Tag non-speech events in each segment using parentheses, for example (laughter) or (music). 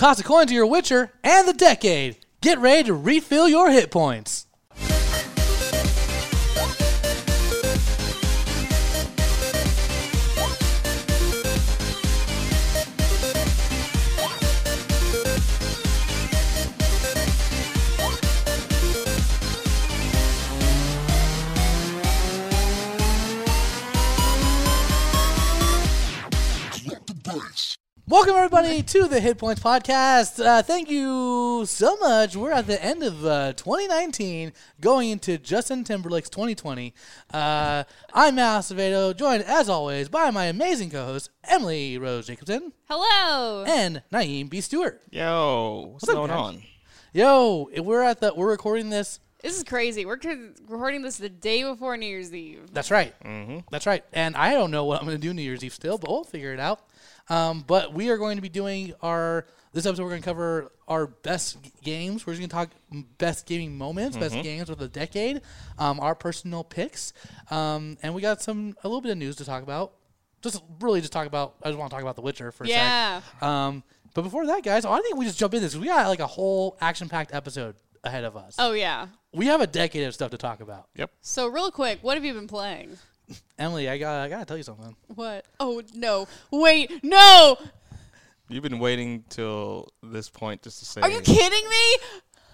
Toss a coin to your Witcher and the Decade. Get ready to refill your hit points. Welcome everybody to the Hit Points podcast. Uh, thank you so much. We're at the end of uh, 2019, going into Justin Timberlake's 2020. Uh, I'm Mal Acevedo, joined as always by my amazing co-host Emily Rose Jacobson Hello. and Naeem B. Stewart. Yo, what's, up, going guys? on? Yo, we're at the we're recording this. This is crazy. We're c- recording this the day before New Year's Eve. That's right. Mm-hmm. That's right. And I don't know what I'm going to do New Year's Eve still, but we'll figure it out. Um, but we are going to be doing our this episode. We're going to cover our best g- games. We're just going to talk best gaming moments, best games of the decade, um, our personal picks, um, and we got some a little bit of news to talk about. Just really just talk about. I just want to talk about The Witcher for a Yeah. sec. Um, but before that, guys, I think we just jump in this. We got like a whole action-packed episode ahead of us. Oh yeah. We have a decade of stuff to talk about. Yep. So real quick, what have you been playing? Emily, I got I got to tell you something. What? Oh no. Wait. No. You've been waiting till this point just to say. Are you kidding me?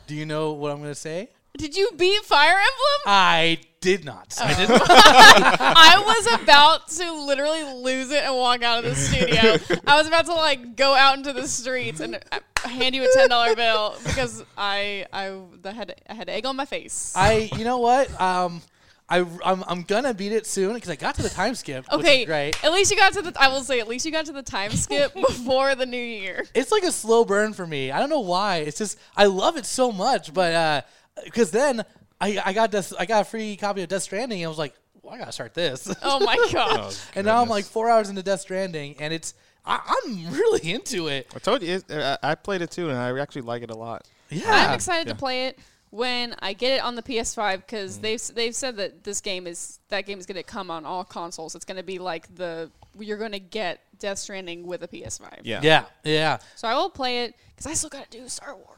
Do you know what I'm going to say? Did you beat Fire Emblem? I did not. I did Oh. (laughs) not. I was about to literally lose it and walk out of the studio. I was about to like go out into the streets and uh, hand you a ten dollar bill because I I the had I had egg on my face. I, you know what? Um, I, I'm, I'm gonna beat it soon because I got to the time skip. Okay, right. At least you got to the. I will say, at least you got to the time skip (laughs) before the new year. It's like a slow burn for me. I don't know why. It's just I love it so much, but because then I, I got this, I got a free copy of Death Stranding, and I was like, well, I gotta start this. (laughs) Oh my (laughs) Oh, and now I'm like four hours into Death Stranding, and it's I, I'm really into it. I told you, it, uh, I I played it too, and I actually like it a lot. Yeah, I'm excited Yeah. to play it when I get it on the PS5 Mm. because they've they've said that this game is that game is going to come on all consoles. It's going to be like the you're going to get Death Stranding with a PS5. Yeah. yeah, yeah. So I will play it because I still got to do Star Wars.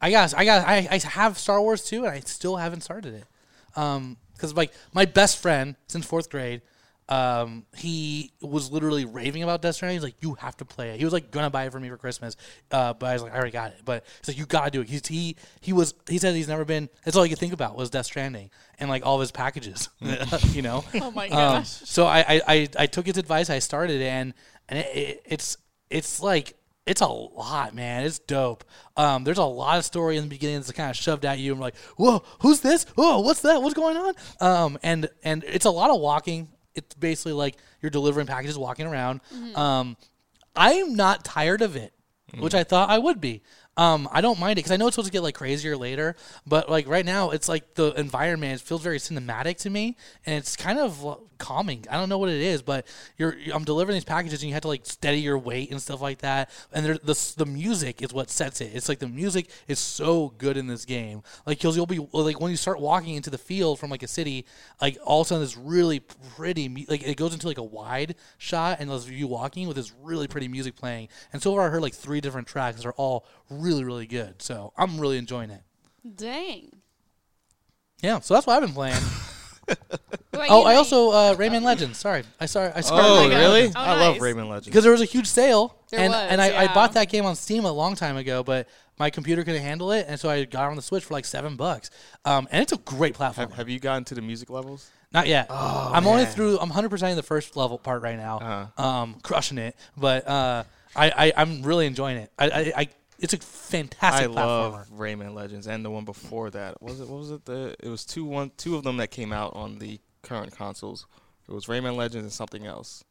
I got, I got, I, I have Star Wars too, and I still haven't started it. Um, because like my best friend since fourth grade, um, he was literally raving about Death Stranding. He's like, "You have to play it." He was like gonna buy it for me for Christmas, uh, but I was like, "I already got it." But he's like, "You gotta do it." He's, he he was he said he's never been. That's all he could think about was Death Stranding and like all of his packages, (laughs) you know. (laughs) Oh my Um, gosh. so I, I, I, I took his advice. I started and and it, it, it's it's like it's a lot, man. It's dope. Um, there's a lot of story in the beginning that's kind of shoved at you, and like, whoa, who's this? Whoa, what's that? What's going on? Um, and and it's a lot of walking. It's basically like you're delivering packages, walking around. Um, I'm not tired of it, which I thought I would be. Um, I don't mind it because I know it's supposed to get like crazier later, but like right now, it's like the environment feels very cinematic to me, and it's kind of calming. I don't know what it is, but you're I'm delivering these packages, and you have to like steady your weight and stuff like that. And the the music is what sets it. It's like the music is so good in this game. Like you'll you'll be like when you start walking into the field from like a city, like all of a sudden this really pretty like it goes into like a wide shot, and there's you walking with this really pretty music playing. And so far, I heard like three different tracks that are all really really really good. So I'm really enjoying it. Dang. Yeah, so that's what I've been playing. (laughs) What oh, you, I Nate? also uh, Rayman Legends. Sorry, I sorry. I started Oh, Rayman God. really? Oh, I love nice. Rayman Legends. because there was a huge sale, There and was, and I, I yeah. bought that game on Steam a long time ago, but my computer couldn't handle it, and so I got it on the Switch for like seven bucks. Um, and it's a great platform. have, have you gotten to the music levels? Not yet. I'm only through. I'm 100 percent in the first level part right now. Uh-huh. Um, crushing it, but uh, I, I I'm really enjoying it. I, I, I it's a fantastic I platformer. love Rayman Legends and the one before that. Was it? What was it? The it was two one two of them that came out on the current consoles. It was Rayman Legends and something else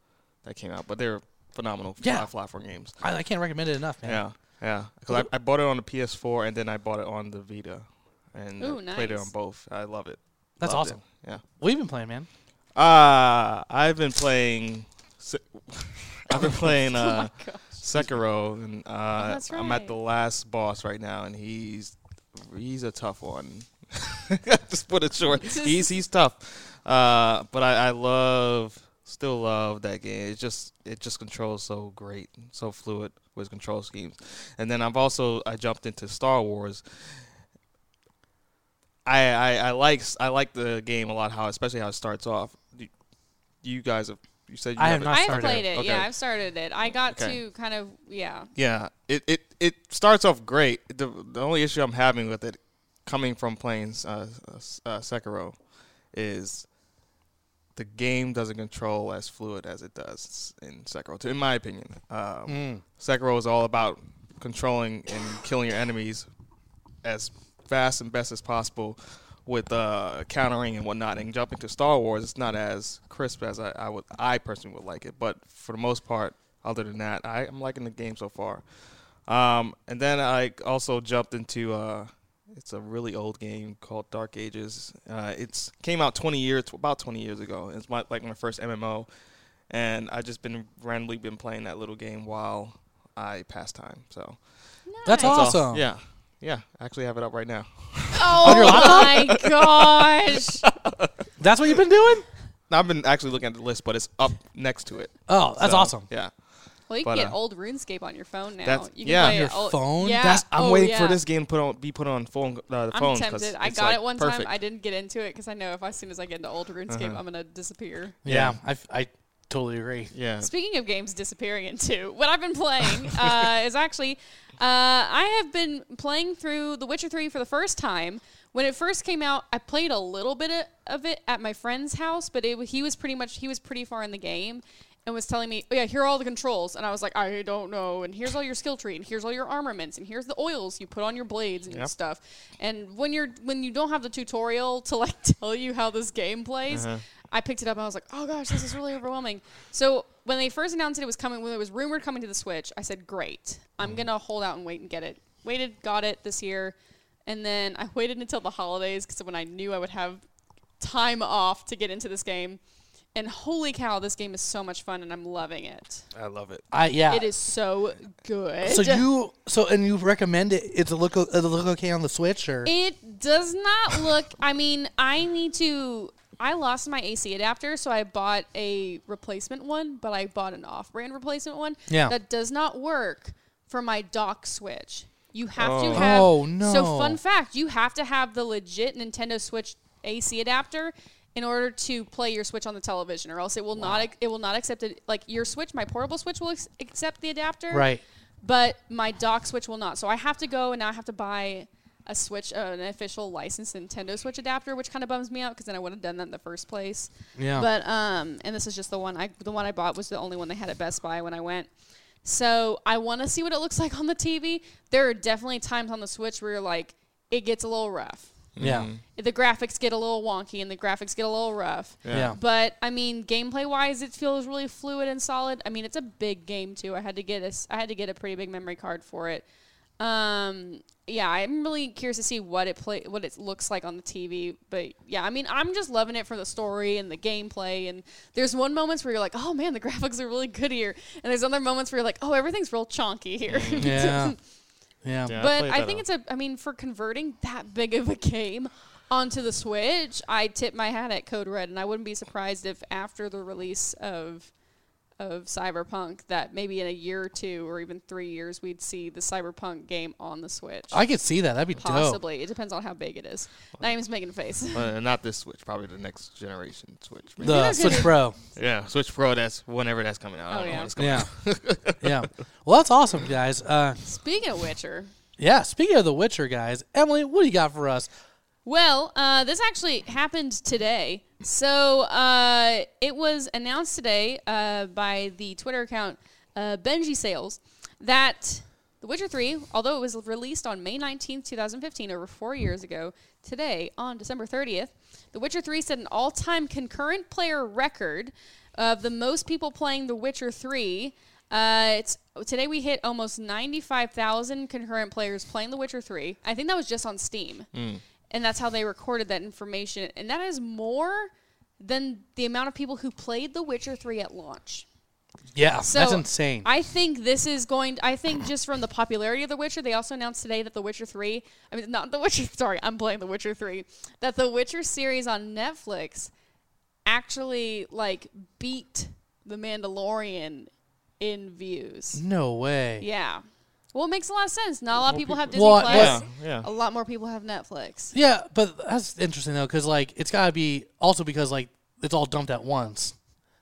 that came out, but they're phenomenal Yeah. flat platform games. I, I can't recommend it enough, man. Yeah, yeah. Because I, I bought it on the PS4 and then I bought it on the Vita, and Ooh, I played it on both. I love it. That's Loved awesome. it. Yeah. What have you been playing, man? Uh I've been playing. (laughs) I've been playing (laughs) Oh uh, my gosh. Sekiro, and uh, that's I'm at the last boss right now, and he's he's a tough one. (laughs) Just put it short. He's he's tough, uh, but I, I love still love that game. It just it just controls so great, so fluid with control schemes. And then I've also I jumped into Star Wars. I I, I like I like the game a lot. How especially how it starts off. You, you guys have you said you I have haven't- not I've started played it. Okay. Yeah, I've started it. I got Okay. to kind of yeah. Yeah, it, it it starts off great. The the only issue I'm having with it, coming from playing uh, uh, Sekiro, is the game doesn't control as fluid as it does in Sekiro. In my opinion, um, Mm. Sekiro is all about controlling and killing your enemies as fast and best as possible with uh, countering and whatnot. And jumping to Star Wars, it's not as crisp as I, I would I personally would like it. But for the most part, other than that, I, I'm liking the game so far. Um, and then I also jumped into uh, it's a really old game called Dark Ages. Uh, it's came out 20 years about 20 years ago. It's my like my first MMO, and I just been randomly been playing that little game while I pass time. So That's Nice. that's all. awesome. Yeah, yeah. I actually have it up right now. (laughs) Oh your my gosh! (laughs) That's what you've been doing? I've been actually looking at the list, but it's up next to it. Oh, that's So, awesome. Yeah. Well, you But, can get uh, old RuneScape on your phone now. That's- you can yeah. play Your it old- phone? Yeah. That's, I'm oh, waiting yeah. for this game to put on be put on phone uh, the I'm phones. 'cause tempted. I it's, got like, it one perfect. time. I didn't get into it because I know if as soon as I get into old RuneScape, Uh-huh. I'm gonna disappear. Yeah, Yeah. I, f- I totally agree. yeah. Speaking of games disappearing into, what I've been playing (laughs) uh, is actually uh, I have been playing through The Witcher 3 for the first time. When it first came out, I played a little bit of- it at my friend's house, but it, he was pretty much he was pretty far in the game and was telling me, "Oh yeah, here are all the controls." And I was like, "I don't know." And here's all your skill tree, and here's all your armaments, and here's the oils you put on your blades and Yep. stuff. And when you're when you don't have the tutorial to like (laughs) tell you how this game plays, Uh-huh. I picked it up and I was like, oh gosh, this is really overwhelming. So when they first announced it, it was coming, when it was rumored coming to the Switch, I said, great. I'm mm-hmm. going to hold out and wait and get it. Waited, got it this year. And then I (laughs) waited until the holidays because when I knew I would have time off to get into this game. And holy cow, this game is so much fun and I'm loving it. I love it. I yeah. It is so good. So you so and you recommend it? It's a look. It look okay on the Switch or? It does not look. I mean, I need to. I lost my AC adapter, so I bought a replacement one, but I bought an off-brand replacement one. Yeah. That does not work for my dock switch. You have to oh. have. Oh, no. So fun fact: you have to have the legit Nintendo Switch AC adapter in order to play your Switch on the television, or else it will not. It will not accept it. Like your Switch, my portable Switch will ex- accept the adapter right. but my dock switch will not. So I have to go and now I have to buy a Switch, uh, an official licensed Nintendo Switch adapter, which kind of bums me out because then I would have done that in the first place. Yeah. But um, and this is just the one I the one I bought was the only one they had at Best Buy when I went. So I want to see what it looks (laughs) like on the TV. There are definitely times on the Switch where you're like, it gets a little rough. yeah. The graphics get a little wonky and the graphics get a little rough. Yeah. But I mean, gameplay wise, it feels really fluid and solid. I mean, it's a big game too. I had to get a, I had to get a pretty big memory card for it. Um, yeah, I'm really curious to see what it play, what it looks like on the TV. But yeah, I mean, I'm just loving it for the story and the gameplay. And there's one moments where you're like, oh man, the (laughs) graphics are really good here, and there's other moments where you're like, oh, everything's real chonky here. Yeah. (laughs) Yeah. Yeah, but played I think on- it's a. I mean, for converting that big of a game onto the Switch, I tip my hat at Code Red, and I wouldn't be surprised if after the release of of Cyberpunk, that maybe in a year or two, or even three years, we'd see the Cyberpunk game on the Switch. I could see that. That'd be dope. Possibly. It depends on how big it is. Naeem's making a face. Uh, (laughs) not this Switch, probably the next generation Switch. maybe. The Switch Pro. yeah, Switch Pro. That's whenever that's coming out. I Oh, don't yeah. when coming Yeah. out. (laughs) yeah. Well, that's awesome, guys. Uh, Speaking of Witcher, yeah. Speaking of The Witcher, guys, Emily, what do you got for us? Well, uh, this actually happened today. So uh, it was announced today uh, by the Twitter account uh, Benji Sales that The Witcher 3, although it was released on May 19th, 2015, over four years ago, today, on December 30th, The Witcher 3 set an all time concurrent player record of the most people playing The Witcher 3. Uh, it's today we hit almost 95,000 concurrent players playing The Witcher 3. I think that was just on Steam and that's how they recorded that information. And that is more than the amount of people who played The Witcher 3 at launch. Yeah, So that's insane. I think this is going. I think just from the popularity of The Witcher, they also announced today that The Witcher 3. I mean, not The Witcher. (laughs) Sorry, I'm playing The Witcher 3. That The Witcher series on Netflix actually like beat The Mandalorian in views. No way. Yeah. Well, it makes a lot of sense. Not a lot of people have Disney Well, Plus. Yeah, yeah. A lot more people have Netflix. Yeah, but that's interesting though, because like it's gotta be also because like it's all dumped at once,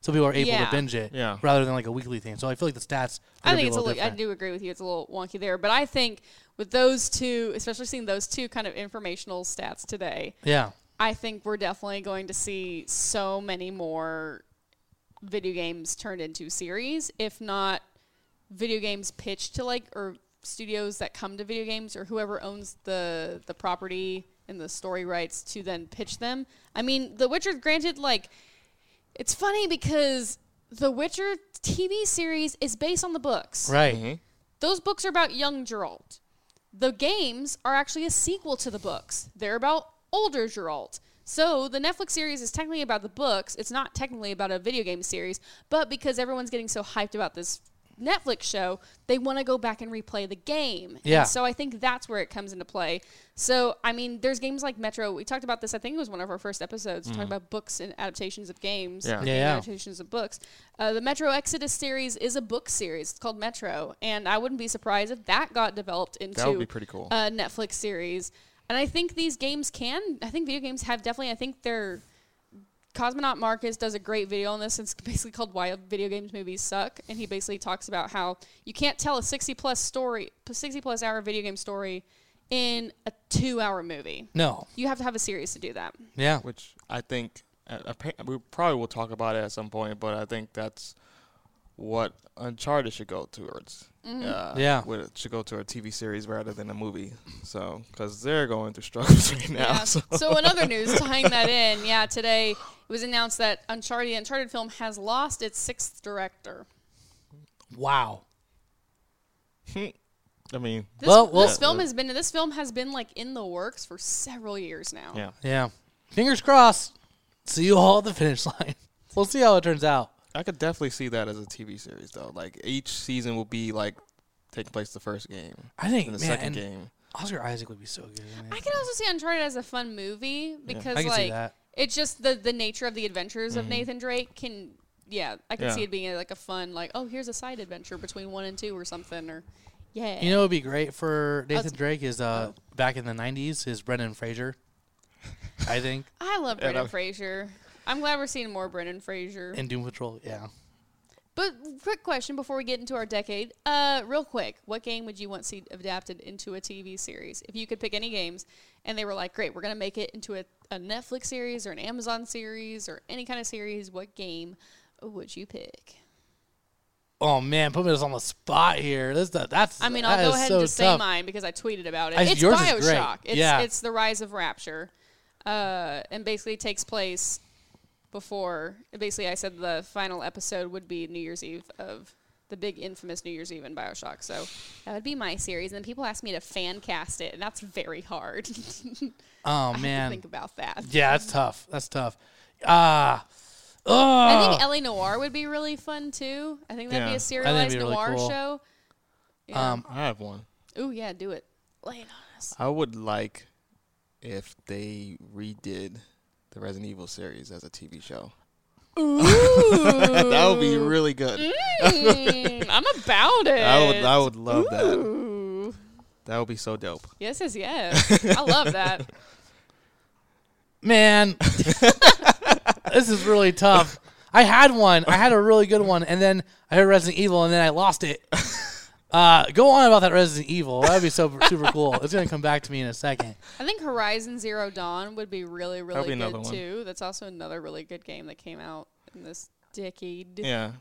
so people are able Yeah. to binge it, Yeah. rather than like a weekly thing. So I feel like the stats. are I think be it's a little little, I do agree with you. It's a little wonky there, but I think with those two, especially seeing those two kind of informational stats today, Yeah, I think we're definitely going to see so many more video games turned into series, if not video games pitched to like or studios that come to video games or whoever owns the the property and the story rights to then pitch them. I mean, The Witcher granted like it's funny because The Witcher TV series is based on the books right. Mm-hmm. those books are about young Geralt. The games are actually a sequel to the books. They're about older Geralt. So the Netflix series is technically about the books. It's not technically about a video game series, but because everyone's getting so hyped about this Netflix show, they want to go back and replay the game. Yeah. And so I think that's where it comes into play. So I mean, there's games like Metro. We talked about this. I think it was one of our first episodes talking about books and adaptations of games. Yeah. Yeah, yeah. adaptations of books. Uh, the Metro Exodus series is a book series. It's called Metro, and I wouldn't be surprised if that got developed into That would be pretty cool. a Netflix series. And I think these games can. I think video games have definitely. I think they're. Cosmonaut Marcus does a great video on this. It's basically called "Why Video Games Movies Suck," and he basically talks about how you can't tell a sixty plus story, sixty plus hour video game story, in a two hour movie. No. You have to have a series to do that. Yeah. which I think uh, we probably will talk about it at some point, but I think that's what Uncharted should go towards. Mm-hmm. Uh, Yeah. with, should go to a TV series rather than a movie. So, because they're going through (laughs) struggles right now. Yeah. So. So in other news, tying that in, yeah, today it was announced that Uncharted, the Uncharted film, has lost its sixth director. Wow. (laughs) I mean, This, Well, well- this film has been this film has been like in the works for several years now. yeah, Yeah. Fingers crossed. See you all at the finish line. (laughs) We'll see how it turns out. I could definitely see that as a TV series though. Like each season will be like taking place the first game I think and the man, second and game. Oscar Isaac would be so good. In it. I can also see Uncharted as a fun movie because I can see like that. it's just the the nature of the adventures of Nathan Drake can yeah I can Yeah. see it being like a fun like oh here's a side adventure between one and two or something or yeah You know, what would be great for Nathan That's- Drake is uh, oh. back in the '90s is Brendan Fraser. I think (laughs) I love Brendan Fraser. I'm glad we're seeing more Brendan Fraser. in Doom Patrol. Yeah. But quick question before we get into our decade. Uh, real quick, what game would you want to see adapted into a TV series? If you could pick any games, and they were like, "Great, we're gonna make it into a, a Netflix series or an Amazon series or any kind of series," what game would you pick? Oh man, put me on the spot here. That's the, that's. I mean, I'll go ahead so and just say mine because I tweeted about it. I- it's yours is great. Bioshock. It's, Yeah. it's the Rise of Rapture, uh, and basically takes place before. Basically, I said the final episode would be New Year's Eve of the big infamous New Year's Eve in Bioshock. So that would be my series. And then people ask me to fan cast it, and that's very hard. (laughs) Oh (laughs) I man, think about that. yeah, that's tough. That's tough. Ah, I oh, think LA Noire would be really fun too. I think that'd be Yeah. a I think it'd serialized be really noir cool. show. Yeah. um, I have one. Ooh, yeah, do it. Lay it on us. I would like if they redid the Resident Evil series as a TV show. Ooh. (laughs) that would be really good. Mm, I'm about it. (laughs) I would I would love that. That would be so dope. Yes, yes, yes. (laughs) I love that. man, this is really tough. I had one. I had a really good one, and then I heard Resident Evil, and then I lost it. Uh, go on about that Resident Evil. That would be so (laughs) super cool. It's gonna come back to me in a second. I think Horizon Zero Dawn would be really, really be another good one. too. That's also another really good game that came out in this decade. Yeah.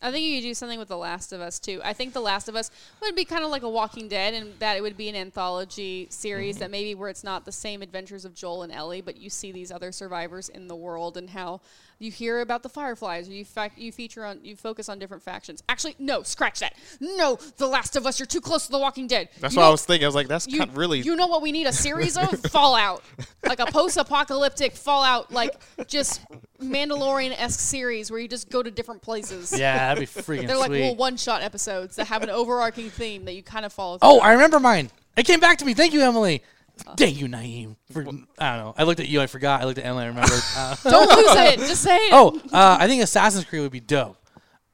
I think you could do something with The Last of Us too. I think The Last of Us would be kind of like a Walking Dead, and that it would be an anthology series Mm-hmm. that maybe where it's not the same adventures of Joel and Ellie, but you see these other survivors in the world and how you hear about the Fireflies, or you fac- you feature on you focus on different factions. Actually, no, scratch that. No, The Last of Us, you're too close to The Walking Dead. That's You what know- I was thinking. I was like, that's you, kind really you know what we need a series of (laughs) Fallout, like a post-apocalyptic Fallout, like just Mandalorian-esque series where you just go to different places. Yeah, that'd be (laughs) freaking They're like sweet. little one-shot episodes that have an overarching theme that you kind of follow. oh. I remember mine. It came back to me. Thank you, Emily. Dang you, Naeem. For, I don't know. I looked at you. I forgot. I looked at Emily. I remembered. (laughs) Uh, Don't lose it. Just say it. oh, uh, I think Assassin's Creed would be dope.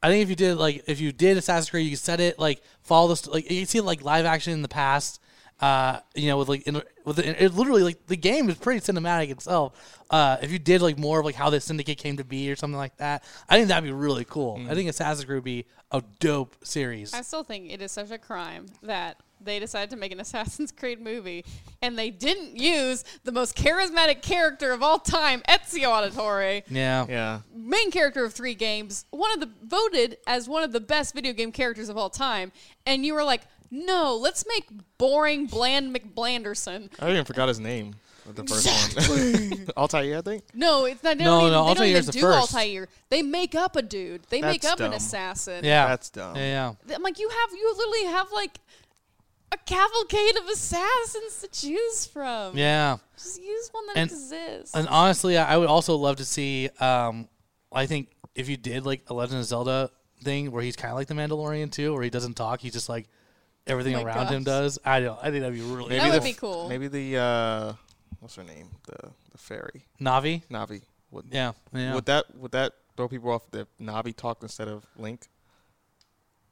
I think if you did like if you did Assassin's Creed, you could set it like follow this like you see like live action in the past. Uh, you know, with like in, with the, it literally like the game is pretty cinematic itself. Uh, if you did like more of like how the Syndicate came to be or something like that, I think that'd be really cool. I think Assassin's Creed would be a dope series. I still think it is such a crime that they decided to make an Assassin's Creed movie and they didn't use the most charismatic character of all time, Ezio Auditore, yeah. Yeah. main character of three games, one of the voted as one of the best video game characters of all time, and you were like, no, let's make boring, bland McBlanderson. I even forgot his name. The first one. (laughs) Altair, I think. No, it's not. They No, don't even, no, they don't even the do first. Altair. They make up a dude. They make That's up an dumb. assassin. Yeah. That's dumb. Yeah, yeah. I'm like, you have, you literally have like a cavalcade of assassins to choose from. Yeah. Just use one that And- exists. And honestly, I I would also love to see. Um, I think if you did like a Legend of Zelda thing where he's kind of like the Mandalorian too, where he doesn't talk, he just like everything Oh my around him does. I don't. I think that'd be really Maybe That would the, be cool. Maybe the uh, what's her name? The the fairy Navi. Navi. Would Yeah, yeah. would that would that throw people off if Navi talked instead of Link?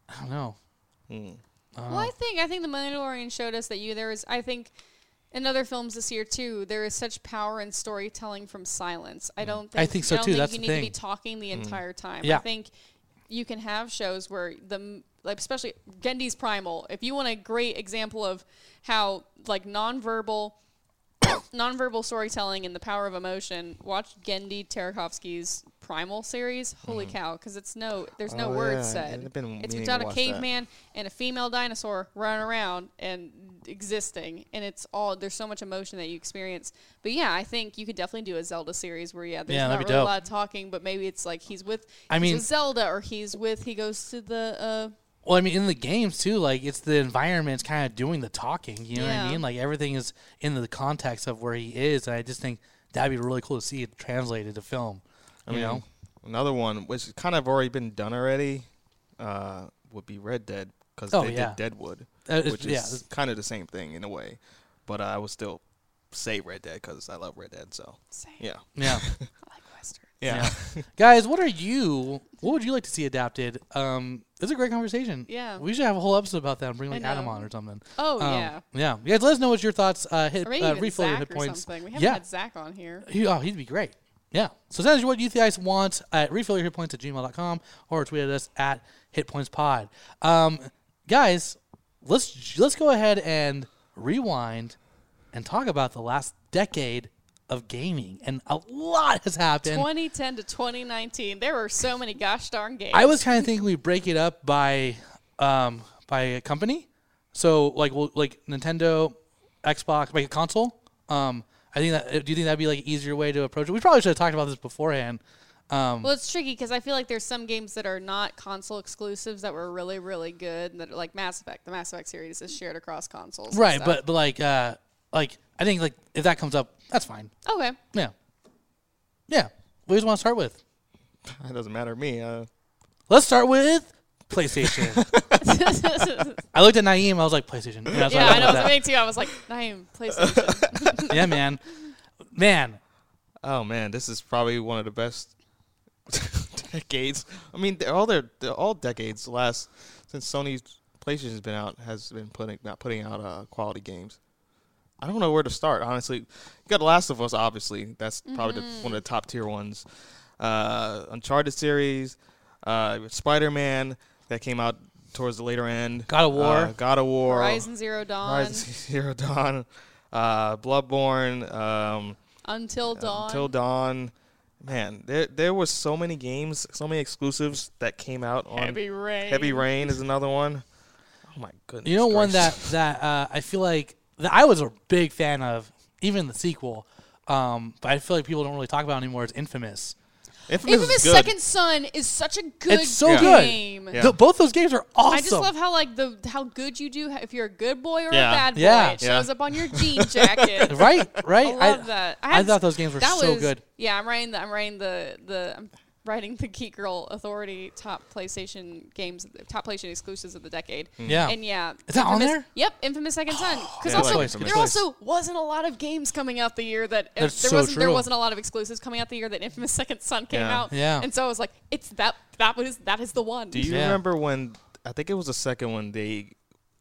I don't know. Hmm. I don't well, I uh-huh. think I think the Mandalorian showed us that you there is. I think in other films this year too, there is such power in storytelling from silence. I mm. don't. Think, I think so, don't too. Think That's you need to be talking the mm. entire time. Yeah. I think you can have shows where the like especially Genndy's Primal. If you want a great example of how like nonverbal (coughs) nonverbal storytelling and the power of emotion, watch Genndy Tartakovsky's Primal series. Holy cow! Because it's no, there's no Oh, words yeah, said. It's meaning about a watch that. caveman and a female dinosaur running around and existing, and it's all there's so much emotion that you experience. But yeah, I think you could definitely do a Zelda series where yeah, there's Yeah, not that'd be really a lot of talking, but maybe it's like he's with I he's mean- with Zelda or he's with he goes to the uh Well, I mean, in the games too, like it's the environment's kind of doing the talking. You know what I mean? Like everything is in the context of where he is, and I just think that'd be really cool to see it translated to film. I you mean, know? another one which kind of already been done already uh, would be Red Dead because Oh, they yeah. did Deadwood, Uh, it's- which yeah, is kind of the same thing in a way. But I would still say Red Dead because I love Red Dead. So same. yeah, Yeah. (laughs) I like Western. yeah. (laughs) Guys, what are you? What would you like to see adapted? Um, it's a great conversation. Yeah. we should have a whole episode about that and bring like Adam on or something. Oh Um, yeah. yeah. Guys, let us know what your thoughts. Uh, hit Or maybe uh, refill your hit or points. something. We haven't Yeah. had Zach on here. He, oh, he'd be great. Yeah. So send us what you guys want at refillyourhitpoints at gmail.com or tweet at us at hitpointspod. Um, guys, let's let's go ahead and rewind and talk about the last decade of gaming. And a lot has happened. 2010 to 2019. There were so many gosh darn games. I was kind of thinking we break it up by um, by a company. So like we'll, like Nintendo, Xbox, like a console. Um, I think that. Do you think that'd be like an easier way to approach it? We probably should have talked about this beforehand. Um, Well, it's tricky because I feel like there's some games that are not console exclusives that were really, really good. And that are like Mass Effect. The Mass Effect series is shared across consoles. right, but but like uh, like I think like if that comes up, that's fine. okay. Yeah, yeah. What do you want to start with? (laughs) it doesn't matter to me. Uh, Let's start with PlayStation. (laughs) I looked at Naeem. I was like PlayStation. Yeah, that's what yeah, I thought know. about Me too. I was like, Naeem, PlayStation. (laughs) yeah, man, man. oh man, this is probably one of the best (laughs) decades. I mean, they're all their they're all decades. The last since Sony's PlayStation's been out has been putting not putting out uh, quality games. I don't know where to start. Honestly, you got The Last of Us. Obviously, that's probably the, one of the top tier ones. Uh, Uncharted series, uh, Spider Man that came out towards the later end. God of War. uh, God of War, Horizon Zero Dawn. Horizon (laughs) Zero Dawn, uh, Bloodborne. Um, Until Dawn. until Dawn. Man, there there was so many games, so many exclusives that came out on Heavy Rain. Heavy Rain is another one. Oh my goodness. You know, one that that uh, I feel like that I was a big fan of, even the sequel. Um, but I feel like people don't really talk about anymore. Is Infamous. Infamous, Infamous is good. Second Son is such a good It's so Yeah. good. game. Yeah. The- both those games are awesome. I just love how like the how good you do if you're a good boy or Yeah. a bad boy. Yeah. It Yeah. shows up on your jean jacket. (laughs) right, right. I love that. I had- thought those games were that so was- good. Yeah, I'm writing the I'm writing the the I'm writing the Geek Girl Authority top PlayStation games, top PlayStation exclusives of the decade. Yeah. And yeah, Is that on there? Yep, Infamous Second Son. (gasps) Because Yeah, also like Infamous. there also wasn't a lot of games coming out the year that uh, That's there so wasn't there wasn't a lot of exclusives coming out the year that Infamous Second Son came Yeah. out. Yeah. And so I was like, it's that that was that is the one. Do you Yeah. remember when I think it was the second one they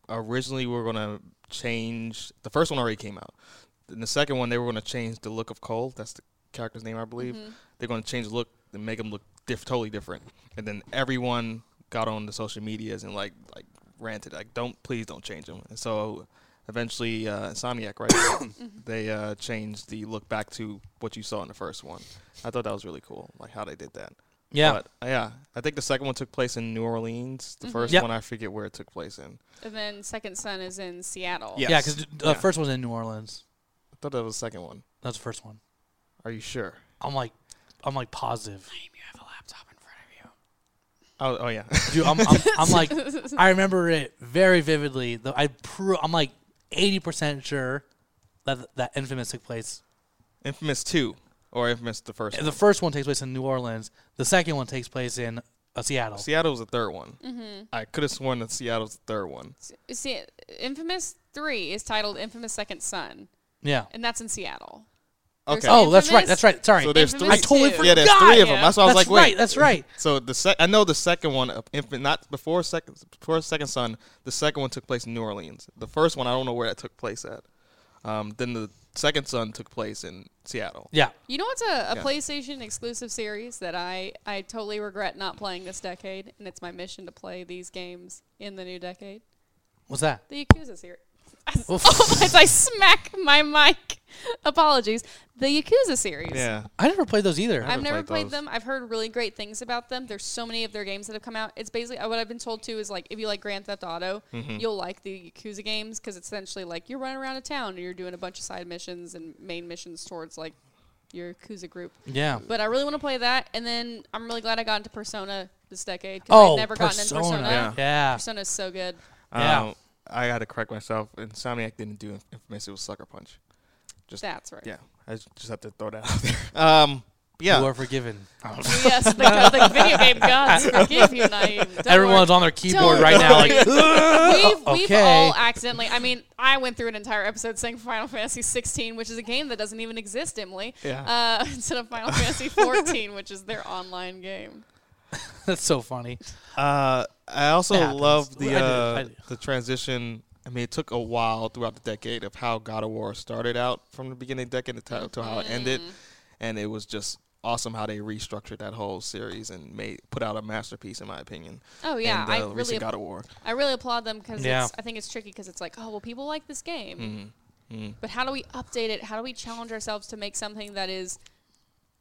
originally were gonna change the first one already came out. In the second one they were gonna change the look of Cole. That's the character's name I believe. Mm-hmm. They're gonna change the look and make them look diff- totally different. And then everyone got on the social medias and like like ranted like don't please don't change them. And so eventually uh, Insomniac right Mm-hmm. (coughs) (coughs) they uh, changed the look back to what you saw in the first one. I thought that was really cool like how they did that. Yeah. But uh, yeah, I think the second one took place in New Orleans. Mm-hmm. The first Yep. one I forget where it took place in. and then Second Son is in Seattle. Yeah. Yeah, because the Yeah. first one's in New Orleans. I thought that was the second one. That's the first one. Are you sure? I'm like, I'm like positive. You have a laptop in front of you. Oh, oh yeah. Dude, I'm, I'm, I'm like, (laughs) I remember it very vividly. Though I, pro- I'm like 80 percent sure that that Infamous took place. Infamous two or Infamous the first. The one. first one takes place in New Orleans. The second one takes place in uh, Seattle. Seattle was the third one. Mm-hmm. I could have sworn that Seattle was the third one. See, Infamous Three is titled Infamous Second Son, Yeah. and that's in Seattle. Okay. Oh, that's right. That's right. Sorry. So there's three. I totally forgot. Yeah, there's three of them. Yeah. That's why I was that's like, wait. right. That's right. So the sec- I know the second one, uh, infant, not before second, before second son. The second one took place in New Orleans. The first one, I don't know where that took place at. Um, then the second son took place in Seattle. Yeah. You know what's a, a Yeah. PlayStation exclusive series that I, I totally regret not playing this decade, and it's my mission to play these games in the new decade? What's that? The Yakuza series. Oof. (laughs) oh, as I smack my mic. Apologies. The Yakuza series. Yeah. I never played those either. I've never played played those. them. I've heard really great things about them. There's so many of their games that have come out. It's basically uh, what I've been told too is like if you like Grand Theft Auto, Mm-hmm. you'll like the Yakuza games because it's essentially like you're running around a town and you're doing a bunch of side missions and main missions towards like your Yakuza group. Yeah. But I really want to play that, and then I'm really glad I got into Persona this decade because Oh, I've never gotten into Persona. Persona. Yeah. Yeah. Persona's so good. Yeah. Um, I had to correct myself. Insomniac didn't do Infamous. It was Sucker Punch. Just That's right. yeah. I just have to throw that (laughs) out there. Um, yeah. You are forgiven. yes, the, the video game gods forgive you, Naeem. Don't Everyone's worry. on their keyboard Don't right now, like, (laughs) we've, we've Okay. all accidentally. I mean, I went through an entire episode saying Final Fantasy 16, which is a game that doesn't even exist, Emily. Yeah. Uh, (laughs) instead of Final Fantasy 14, which is their online game. (laughs) that's so funny. Uh, I also It happens. love I the do, uh, I do. the transition. I mean, it took a while throughout the decade of how God of War started out from the beginning of the decade to, to how it ended, Mm-hmm. and it was just awesome how they restructured that whole series and made put out a masterpiece, in my opinion. Oh yeah, in the I really, God of War. I really applaud them because Yeah. I think it's tricky because it's like, oh well, people like this game, Mm. Mm. but how do we update it? How do we challenge ourselves to make something that is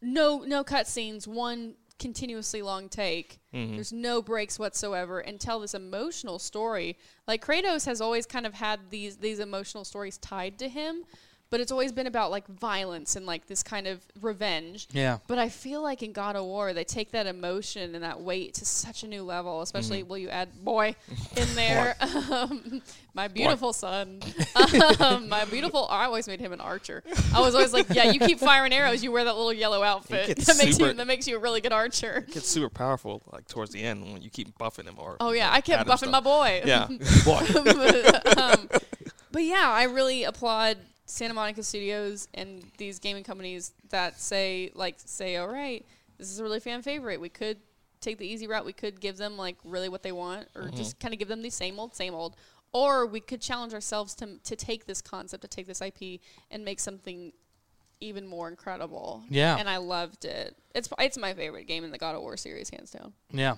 no no cutscenes, one continuously long take. Mhm. There's no breaks whatsoever, and tell this emotional story. Like Kratos has always kind of had these these emotional stories tied to him, but it's always been about like violence and like this kind of revenge. Yeah. But I feel like in God of War, they take that emotion and that weight to such a new level. Especially, will you add boy in (laughs) there? um, my beautiful son, (laughs) um, my beautiful. I always made him an archer. I was always like, yeah, you keep firing arrows. You wear that little yellow outfit. (laughs) That makes you that makes you a really good archer. It gets super powerful like towards the end when you keep buffing him or Oh yeah, I kept buffing my boy. Yeah. but, um, but yeah, I really applaud Santa Monica Studios and these gaming companies that say like say, all right, this is a really fan favorite. We could take the easy route. We could give them like really what they want, or Mm-hmm. just kind of give them the same old, same old. Or we could challenge ourselves to to take this concept, to take this IP, and make something even more incredible. Yeah. and I loved it. It's it's my favorite game in the God of War series, hands down. Yeah.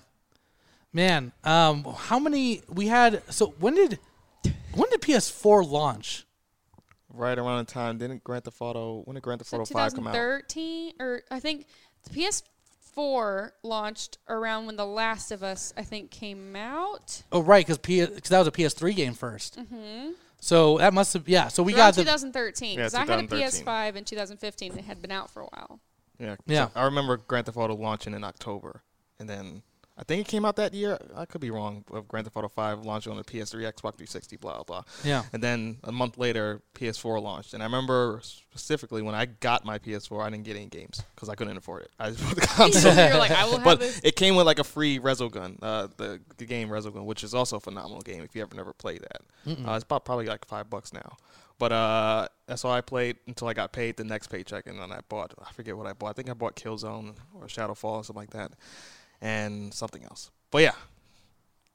Man, um, how many we had? So when did when did PS4 launch? Right around the time didn't Grand Theft Auto when did Grand Theft So Auto Five come out? 2013, or I think the PS4 launched around when The Last of Us, I think, came out. Oh, right, because because that was a PS3 game 1st Mm-hmm. So that must have yeah. So we around got the 2013, Yeah, because I had a PS5 in 2015. It had been out for a while. Yeah, Yeah. I remember Grand Theft Auto launching in October, and then I think it came out that year. I could be wrong. Of Grand Theft Auto 5 launched on the PS3, Xbox 360, blah blah. blah. Yeah. And then a month later, PS4 launched. And I remember specifically when I got my PS4, I didn't get any games because I couldn't afford it. I just bought the (laughs) (laughs) console. You're like, I will have but this. it came with like a free Resogun, uh, the, the game Resogun, which is also a phenomenal game if you ever never played that. Uh, it's about probably like five bucks now. But uh, that's all I played until I got paid the next paycheck, and then I bought. I forget what I bought. I think I bought Killzone or Shadowfall or something like that, and something else. But yeah,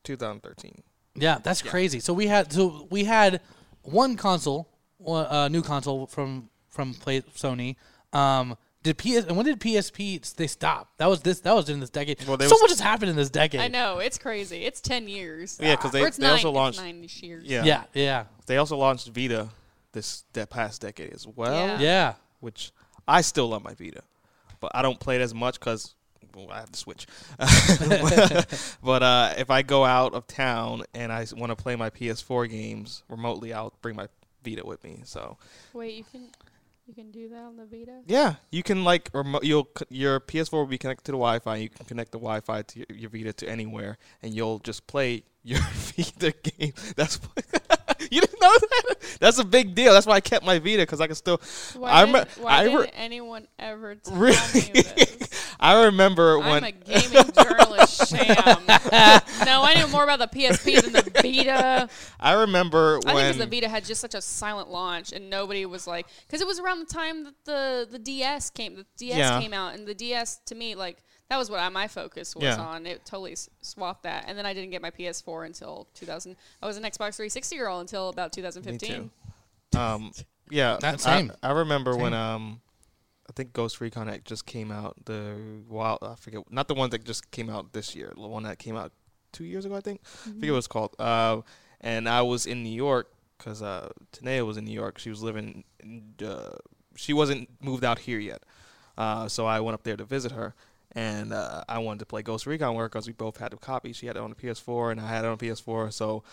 2013. Yeah, that's Yeah. crazy. So we had so we had one console, one uh, new console from from play Sony. Um, did PS and when did PSP they stop? That was this. That was in this decade. Well, they so was- much has happened in this decade. I know it's crazy. It's ten years. Yeah, 'cause they- they nine, also launched- nine years. Yeah. Yeah, yeah, They also launched Vita this that past decade as well. Yeah. yeah. which I still love my Vita, but I don't play it as much because well, I have to switch. (laughs) but uh, if I go out of town and I want to play my PS4 games remotely, I'll bring my Vita with me. So Wait, you can you can do that on the Vita? yeah, you can like remote. You'll your PS4 will be connected to the Wi-Fi. You can connect the Wi-Fi to your, your Vita to anywhere, and you'll just play your (laughs) Vita game. That's (laughs) you didn't know that. That's a big deal. That's why I kept my Vita because I can still. Why, I did, why I re- didn't anyone ever tell Really? me this? I remember when I'm a gaming journalist, sham. no, I knew more about the PSP than the Vita. (laughs) I remember I think when because the Vita had just such a silent launch, and nobody was like, because it was around the time that the the DS came, the DS Yeah. came out, and the DS to me like that was what I, my focus was Yeah. on. It totally s- swapped that, and then I didn't get my PS4 until 2000. I was an Xbox 360 girl until about 2015. too. um, yeah, That I- same. I, remember when um, I think Ghost Recon X just came out. The wild, I forget, not the one that just came out this year. The one that came out two years ago, I think. I forget what it's called. Uh, and I was in New York because uh, Tanea was in New York. She was living. In, uh, she wasn't moved out here yet, uh, so I went up there to visit her. And uh, I wanted to play Ghost Recon with her because we both had a copy. She had it on the PS4, and I had it on PS4. So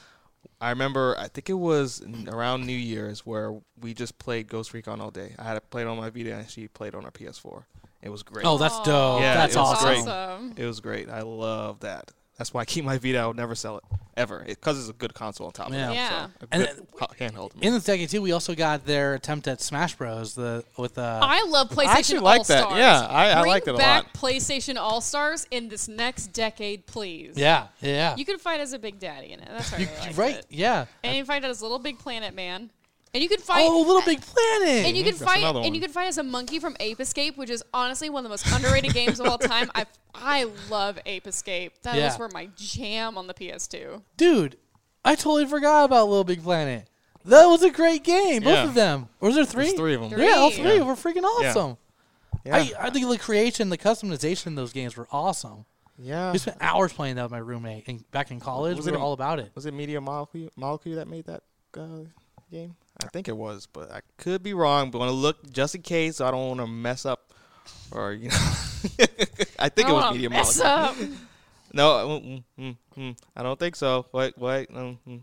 I remember, I think it was around New Year's where we just played Ghost Recon all day. I had it played on my Vita, and she played on her PS4. It was great. Oh, that's dope. Yeah, that's it was awesome. great. awesome. It was great. I love that. That's why I keep my Vita. I would never sell it ever because it's a good console on top Yeah. of it. Yeah. So, And good ho- handheld. In the decade too, we also got their attempt at Smash Bros. The with uh, I love PlayStation All Stars. I actually like All that. Yeah, I- I Bring liked it a back lot. PlayStation All Stars in this next decade, please. yeah, yeah, You could fight as a Big Daddy in it. That's (laughs) why I You- really right, it. yeah. And you fight as a Little Big Planet Man. And you could fight. oh, Little Big (laughs) Planet. And you could That's fight, another and one. you could fight as a monkey from Ape Escape, which is honestly one of the most underrated games of all time. I I love Ape Escape. That Yeah. was for my jam on the PS2. Dude, I totally forgot about Little Big Planet. That was a great game. Both Yeah. of them. Or was there three? There's three of them. Three. Yeah, all three Yeah. were freaking awesome. Yeah, I, I think the creation, the customization in those games were awesome. yeah. We spent hours playing that with my roommate and back in college. Was we it were a- all about it. Was it Media Molecule, Molecule that made that uh, game? I think it was, but I could be wrong. But want to look just in case. So I don't want to mess up, or you know. (laughs) I think I it was wanna Media mess Molecule. up. (laughs) No, mm, mm, mm, mm, I don't think so. Wait, wait. Mm, mm.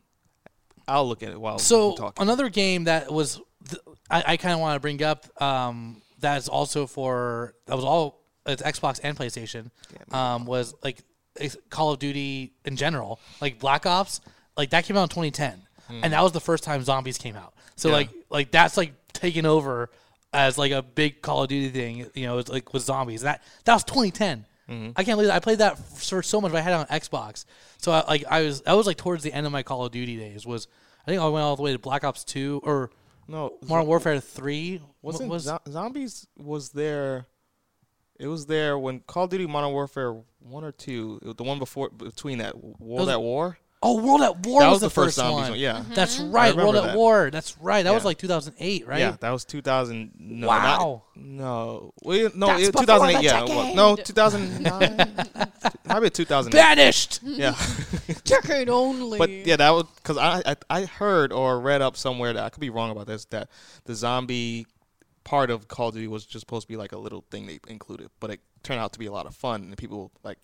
I'll look at it while So we're talking. another game that was, th- I, I kind of want to bring up. Um, that is also for that was all it's Xbox and PlayStation. Um, was like Call of Duty in general, like Black Ops, like that came out in 2010, and that was the first time zombies came out. So Yeah. like like that's like taken over as like a big Call of Duty thing. You know, it's like with zombies. That that was 2010. Mm-hmm. I can't believe that. I played that for so much. I had it on Xbox, so I, like I was that was like towards the end of my Call of Duty days. Was I think I went all the way to Black Ops two or no, Modern Warfare three. Wasn't was Zo- zombies was there? It was there when Call of Duty Modern Warfare one or two, the one before between that World was- at War. Oh World at War that was, was the first zombies one. one. Yeah, That's Mm-hmm. right, World remember at that. War. That's right. That was like 2008, right? yeah, that was 2000. No, Wow. not, no, well, no, That's it, 2008. Yeah, well, no, decade. 2009. Maybe (laughs) 2008. Banished. Yeah. (laughs) Decade only. But yeah, that was because I, I I heard or read up somewhere that I could be wrong about this that the zombie part of Call of Duty was just supposed to be like a little thing they included, but it turned out to be a lot of fun and people like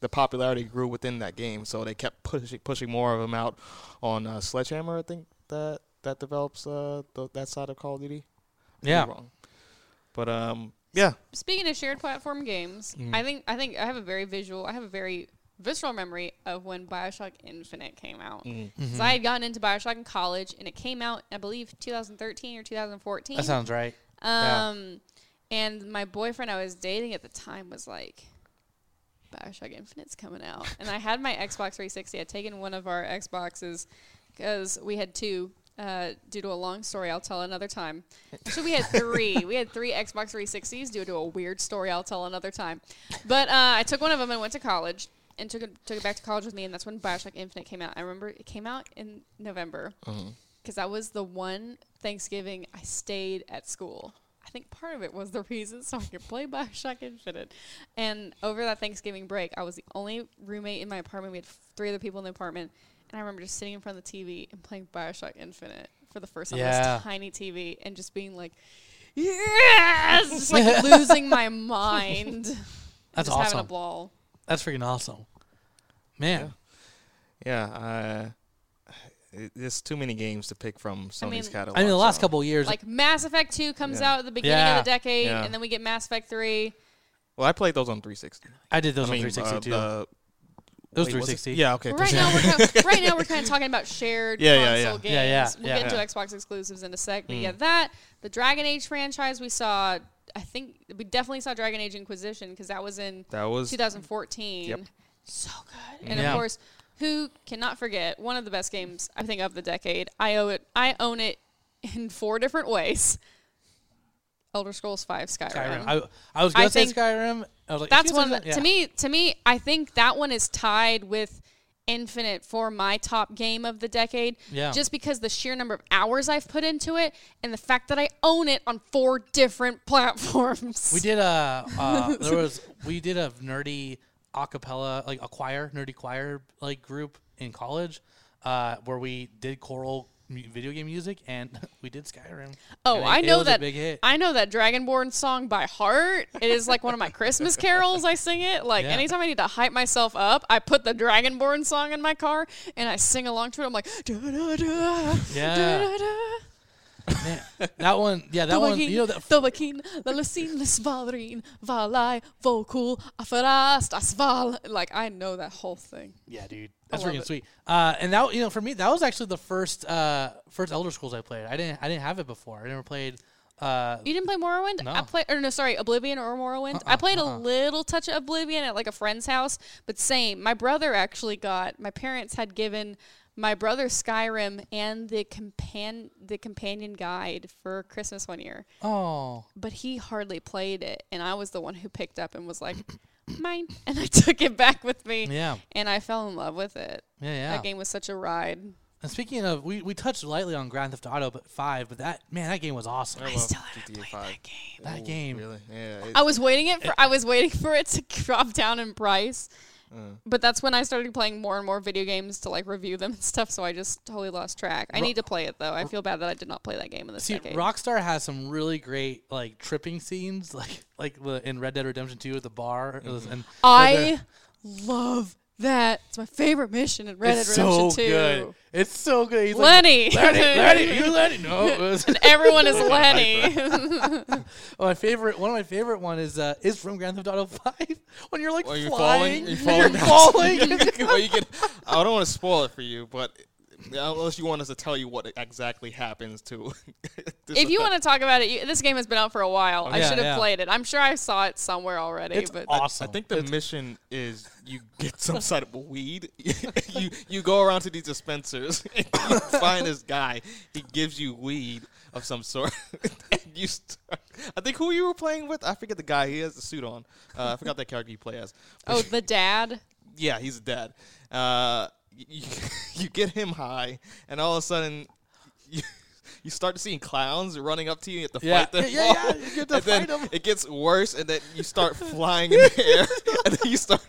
the popularity grew within that game, so they kept pushing pushing more of them out on uh, Sledgehammer. I think that that develops uh, th- that side of Call of Duty. I could Yeah. wrong. But um, yeah, Speaking of shared platform games, Mm. I think I think I have a very visual. I have a very visceral memory of when Bioshock Infinite came out. Mm. So I had gotten into Bioshock in college, and it came out, I believe, 2013 or 2014. That sounds right. Um, and my boyfriend I was dating at the time was like, Bioshock Infinite's coming out, and I had my Xbox 360. I'd taken one of our Xboxes because we had two. Uh, due to a long story, I'll tell another time. So we had three. (laughs) we had three Xbox 360s due to a weird story. I'll tell another time. But uh, I took one of them and went to college and took it took it back to college with me, and that's when Bioshock Infinite came out. I remember it came out in November because that was the one Thanksgiving I stayed at school. I think part of it was the reason (laughs) so I could play Bioshock Infinite. And over that Thanksgiving break, I was the only roommate in my apartment. We had three other people in the apartment. And I remember just sitting in front of the TV and playing Bioshock Infinite for the first time on this tiny TV and just being like, yes! Just like (laughs) losing my mind. (laughs) That's just having a awesome. ball. That's freaking awesome. Man. Yeah, uh, it, there's too many games to pick from Sony's mean- catalog. I mean, the last so- couple of years, Like Mass Effect 2 comes Yeah. out at the beginning Yeah. of the decade, Yeah. and then we get Mass Effect 3. Well, I played those on 360. I did those I mean, on 360 uh, too. the- those wait, 360. Yeah, okay. Well, right now, we're kind of, right now we're kind of talking about shared Yeah, yeah, console yeah. games. Yeah, yeah, we'll yeah. get into Yeah. Xbox exclusives in a sec, but Mm. yeah, that the Dragon Age franchise we saw. I think we definitely saw Dragon Age Inquisition because that was in that was 2014. Yep. So good, and Yeah. of course, who cannot forget one of the best games I think of the decade. I owe it. I own it (laughs) in four different ways. Elder Scrolls Five Skyrim. Skyrim. I, I was I gonna say think Skyrim. I was like, That's one that, to me. To me, I think that one is tied with Infinite for my top game of the decade. Yeah. Just because the sheer number of hours I've put into it and the fact that I own it on four different (laughs) platforms. We did a uh, (laughs) there was we did a nerdy acapella like a choir nerdy choir like group in college uh, where we did choral video game music and (laughs) we did Skyrim. Oh, And it- I it know a that. big hit. I know that Dragonborn song by heart. It is like one of my Christmas carols. I sing it. Like Yeah. anytime I need to hype myself up, I put the Dragonborn song in my car and I sing along to it. I'm like, da da da, Yeah. da da. Man, that one, yeah, that one. You know that Tobakin, lalasin, lisvalrin, valai, Volkul, afarast, asval. Like I know that whole thing. Yeah, dude, that's freaking it. sweet. Uh, and that you know, for me, that was actually the first uh, first Elder Scrolls I played. I didn't I didn't have it before. I never played. Uh, You didn't play Morrowind? No. I played, or no, sorry, Oblivion or Morrowind. I Uh-uh, played uh-uh. a little touch of Oblivion at like a friend's house, but same. My brother actually got. My parents had given my brother Skyrim and the compan the companion guide for Christmas one year, oh, but he hardly played it, and I was the one who picked up and was like, (coughs) mine, (laughs) and I took it back with me, yeah, and I fell in love with it. yeah, yeah. That game was such a ride. And speaking of, we, we touched lightly on Grand Theft Auto but five, but that man, that game was awesome. I, I love still haven't GTA played 5. that game. That Ooh, game. Really? Yeah. I was waiting it for I was waiting for it to (laughs) drop down in price. Uh. But that's when I started playing more and more video games to like review them and (laughs) stuff, so I just totally lost track. I Ro- need to play it though. I feel bad that I did not play that game in this See, decade. Rockstar has some really great like tripping scenes, (laughs) like like the, in Red Dead Redemption Two at the bar. It was- and I love that. It's my favorite mission in Red Dead Redemption so 2. good. It's so good. He's Lenny. Like, Lenny, Lenny, you (laughs) Lenny. No, it (laughs) and everyone is (laughs) Lenny. Oh, my favorite, one of my favorite one is uh, is from Grand Theft Auto Five when you're like Well, you're falling. You're falling. you're falling. well, you get. I don't want to spoil it for you, but unless you want us to tell you what exactly happens to. (laughs) this if you want to talk about it, you, this game has been out for a while. I Yeah, should have yeah. played it. I'm sure I saw it somewhere already, It's but awesome. I think the mission is you get some sort of weed. (laughs) you you go around to these dispensers (laughs) and you find this guy. He gives you weed of some sort. and you start, I think who you were playing with. I forget the guy. He has the suit on. Uh, I forgot that character you play as. oh, the dad. Yeah, he's a dad. Uh, you, (laughs) you get him high, and all of a sudden, you, you start seeing clowns running up to you. You have to Yeah. fight them. Yeah, yeah, yeah, you get to and then fight 'em. it gets worse, and then you start (laughs) flying in the air, (laughs) and then you start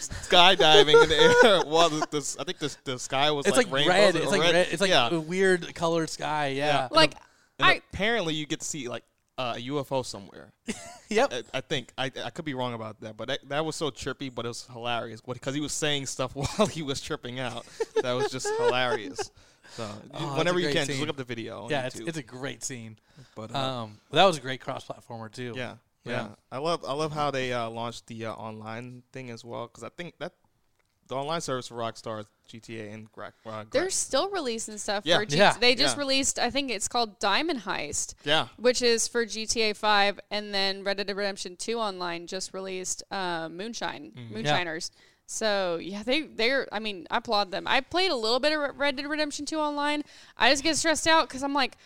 skydiving in the air. Well, the, the, I think the, the sky was It's like, like, red. It's like red. It's like yeah. a weird colored sky. Yeah. Yeah. Like And I apparently, you get to see like uh, a UFO somewhere. (laughs) Yep. I, I think I, I could be wrong about that, but that, that was so trippy, but it was hilarious because he was saying stuff (laughs) while he was tripping out. That was just (laughs) hilarious. So Oh, whenever you can, just look up the video. On yeah, it's, it's a great scene. but uh, Um, that was a great cross platformer too. yeah, yeah, yeah. I love I love how they uh, launched the uh, online thing as well because I think that the online service for Rockstar GTA and Gra- uh, Gra- They're still releasing stuff Yeah. for GTA. Yeah. They just Yeah. released, I think it's called Diamond Heist, yeah. which is for GTA 5, and then Red Dead Redemption 2 online just released uh, Moonshine, Mm-hmm. Moonshiners. So yeah, they they're. I mean, I applaud them. I played a little bit of Red Dead Redemption 2 online. I just get stressed out because I'm like,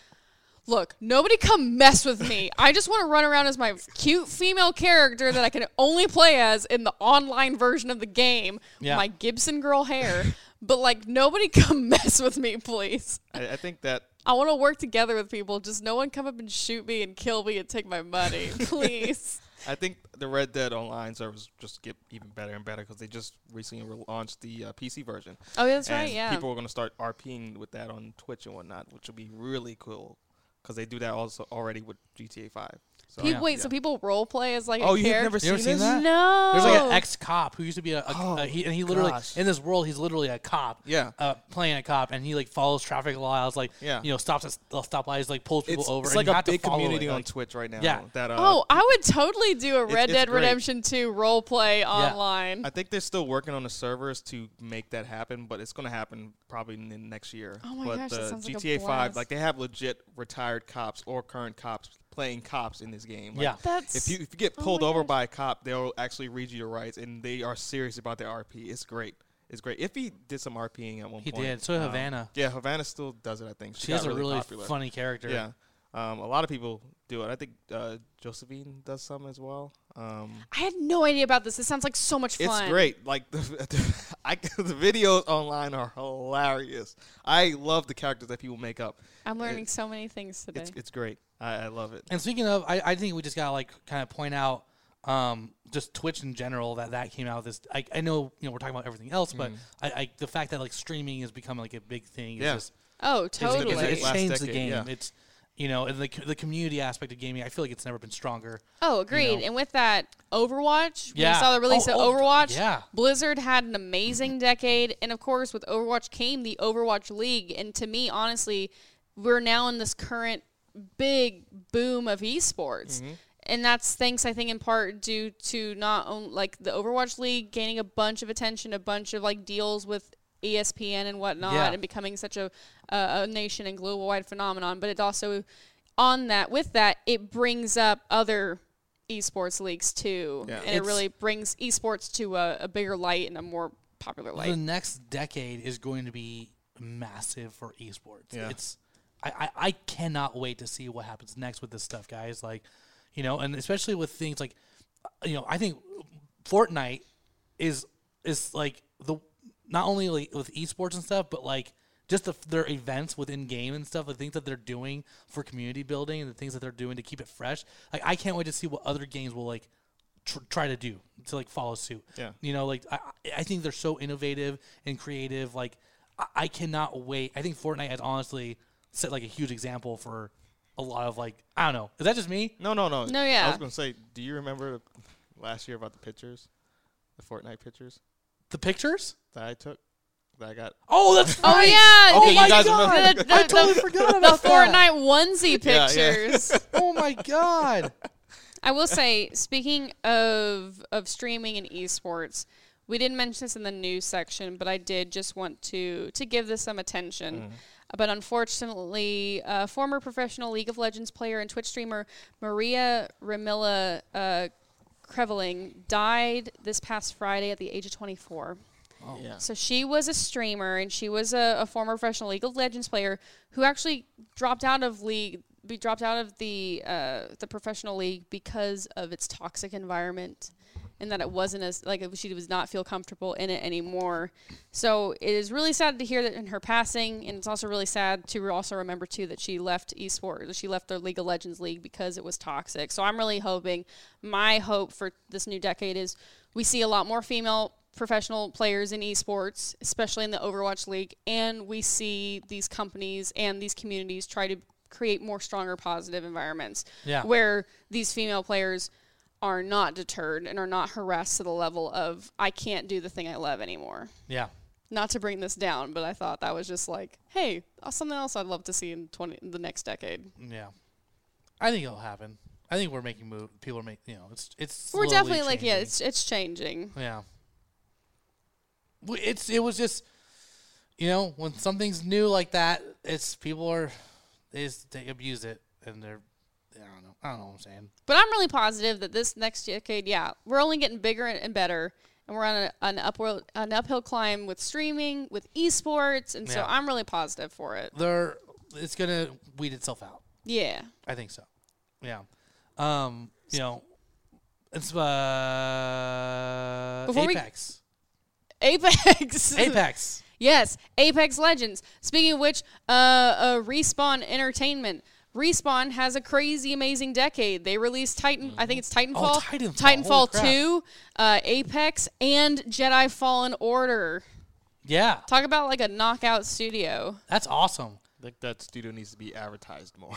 look, nobody come mess with me. I just want to run around as my cute female character that I can only play as in the online version of the game. Yeah. My Gibson girl hair. but like, nobody (laughs) come mess with me, please. I, I think that I want to work together with people. Just no one come up and shoot me and kill me and take my money, (laughs) please. I think the Red Dead Online service just get even better and better because they just recently launched the uh, PC version. oh, yeah, that's and right. Yeah. people are going to start RPing with that on Twitch and whatnot, which will be really cool because they do that also already with GTA 5. So, People, wait, yeah. so people role play as like Oh, a you've character? never You seen, ever seen this? that? No. There's like an ex cop who used to be a, a, Oh, a- he, and he literally gosh. in this world he's literally a cop. Yeah. Uh, playing a cop and he like follows traffic laws like Yeah. you know stops at stoplights like pulls people It's, over. it's and like you a have big follow community it, on like- Twitch right now. Yeah. That, uh, Oh, I would totally do a Red it's Dead great. Redemption 2 role play online. I think they're still working on the servers to make that happen, but it's going to happen probably in the next year. Oh my but gosh, that the sounds like a GTA 5, like they have legit retired cops or current cops playing cops in this game. Like, Yeah. That's If you if you get Oh pulled my over gosh. by a cop, they'll actually read you your rights, and they are serious about their RP. It's great. It's great. If he did some RPing at one He point, he did. So um, Havana. Yeah, Havana still does it. I think She got has a really popular. funny character. Yeah, um, a lot of people do it. I think uh, Josephine does some as well. Um, I had no idea about this. This sounds like so much fun. it's great. Like the (laughs) I, the videos online are hilarious. I love the characters that people make up. I'm learning It- so many things today. It's it's great. I, I love it. And speaking of, I, I think we just gotta like kind of point out um, just Twitch in general that that came out this. I, I know you know we're talking about everything else, but I, I the fact that like streaming has become like a big thing. Is Yeah. just, oh, it's, totally. it's, it's Last changed the decade, game. yeah. It's you know and the co- the community aspect of gaming. I feel like it's never been stronger. Oh, agreed. know. And with that, Overwatch, when Yeah. you saw the release Oh, of oh, Overwatch, yeah. Blizzard had an amazing decade. And of course, with Overwatch came the Overwatch League. And to me, honestly, we're now in this current big boom of esports. Mm-hmm. And that's thanks, I think, in part due to not only like the Overwatch League gaining a bunch of attention, a bunch of like deals with ESPN and whatnot, Yeah. and becoming such a, a a nation and global wide phenomenon. But it also on that with that it brings up other esports leagues too Yeah. and it really brings esports to a, a bigger light and a more popular light. the next decade is going to be massive for esports. Yeah. It's I, I, I cannot wait to see what happens next with this stuff, guys. Like, you know, and especially with things like, uh, you know, I think Fortnite is is like the not only like with esports and stuff, but like just the, their events within game and stuff, the things that they're doing for community building and the things that they're doing to keep it fresh. Like, I can't wait to see what other games will like tr- try to do to like follow suit. Yeah. You know, like I, I- I think they're so innovative and creative. Like I, I cannot wait. I think Fortnite has honestly set like a huge example for a lot of like I don't know. Is that just me? No, no, no. No, yeah. I was gonna say, do you remember last year about the pictures, the Fortnite pictures The pictures? that I took? That I got. Oh, that's oh right. yeah Oh the, my you guys god! remember- the, I totally the- forgot the about that. fortnite onesie Yeah, yeah. pictures (laughs) Oh my god! I will say, speaking of of streaming and esports, we didn't mention this in the news section, but I did just want to to give this some attention. Mm-hmm. But unfortunately, uh, former professional League of Legends player and Twitch streamer Maria Remilia uh, Creveling died this past Friday at the age of 24. Oh. Yeah. So she was a streamer and she was a, a former professional League of Legends player who actually dropped out of league, be dropped out of the uh, the professional league because of its toxic environment, and that it wasn't as like she does not feel comfortable in it anymore. So it is really sad to hear that in her passing, and it's also really sad to also remember too that she left esports, she left the League of Legends league because it was toxic. So I'm really hoping, my hope for this new decade is we see a lot more female professional players in esports, especially in the Overwatch League, and we see these companies and these communities try to create more stronger positive environments Yeah. where these female players are not deterred and are not harassed to the level of I can't do the thing I love anymore. Yeah. Not to bring this down, but I thought that was just like, hey, uh, something else I'd love to see in twenty the next decade. Yeah. I think it'll happen. I think we're making move. People are making. You know, it's it's. We're definitely like, yeah, it's it's changing. yeah. it's it was just you know when something's new like that, it's people are they just, they abuse it and they're I don't know I don't know what I'm saying. But I'm really positive that this next decade, yeah, we're only getting bigger and better, and we're on a, an upward an uphill climb with streaming, with esports, and so Yeah. I'm really positive for it. They're it's gonna weed itself out. Yeah. I think so. Yeah. Um, you know, it's uh Before we- Apex. Apex. (laughs) Apex. Yes, Apex Legends. Speaking of which, uh, uh, Respawn Entertainment. Respawn has a crazy, amazing decade. They released Titan. I think it's Titanfall. Oh, Titanfall. Holy crap. Two, uh, Apex, and Jedi Fallen Order. Yeah, Talk about like a knockout studio. that's awesome. I think that studio needs to be advertised more.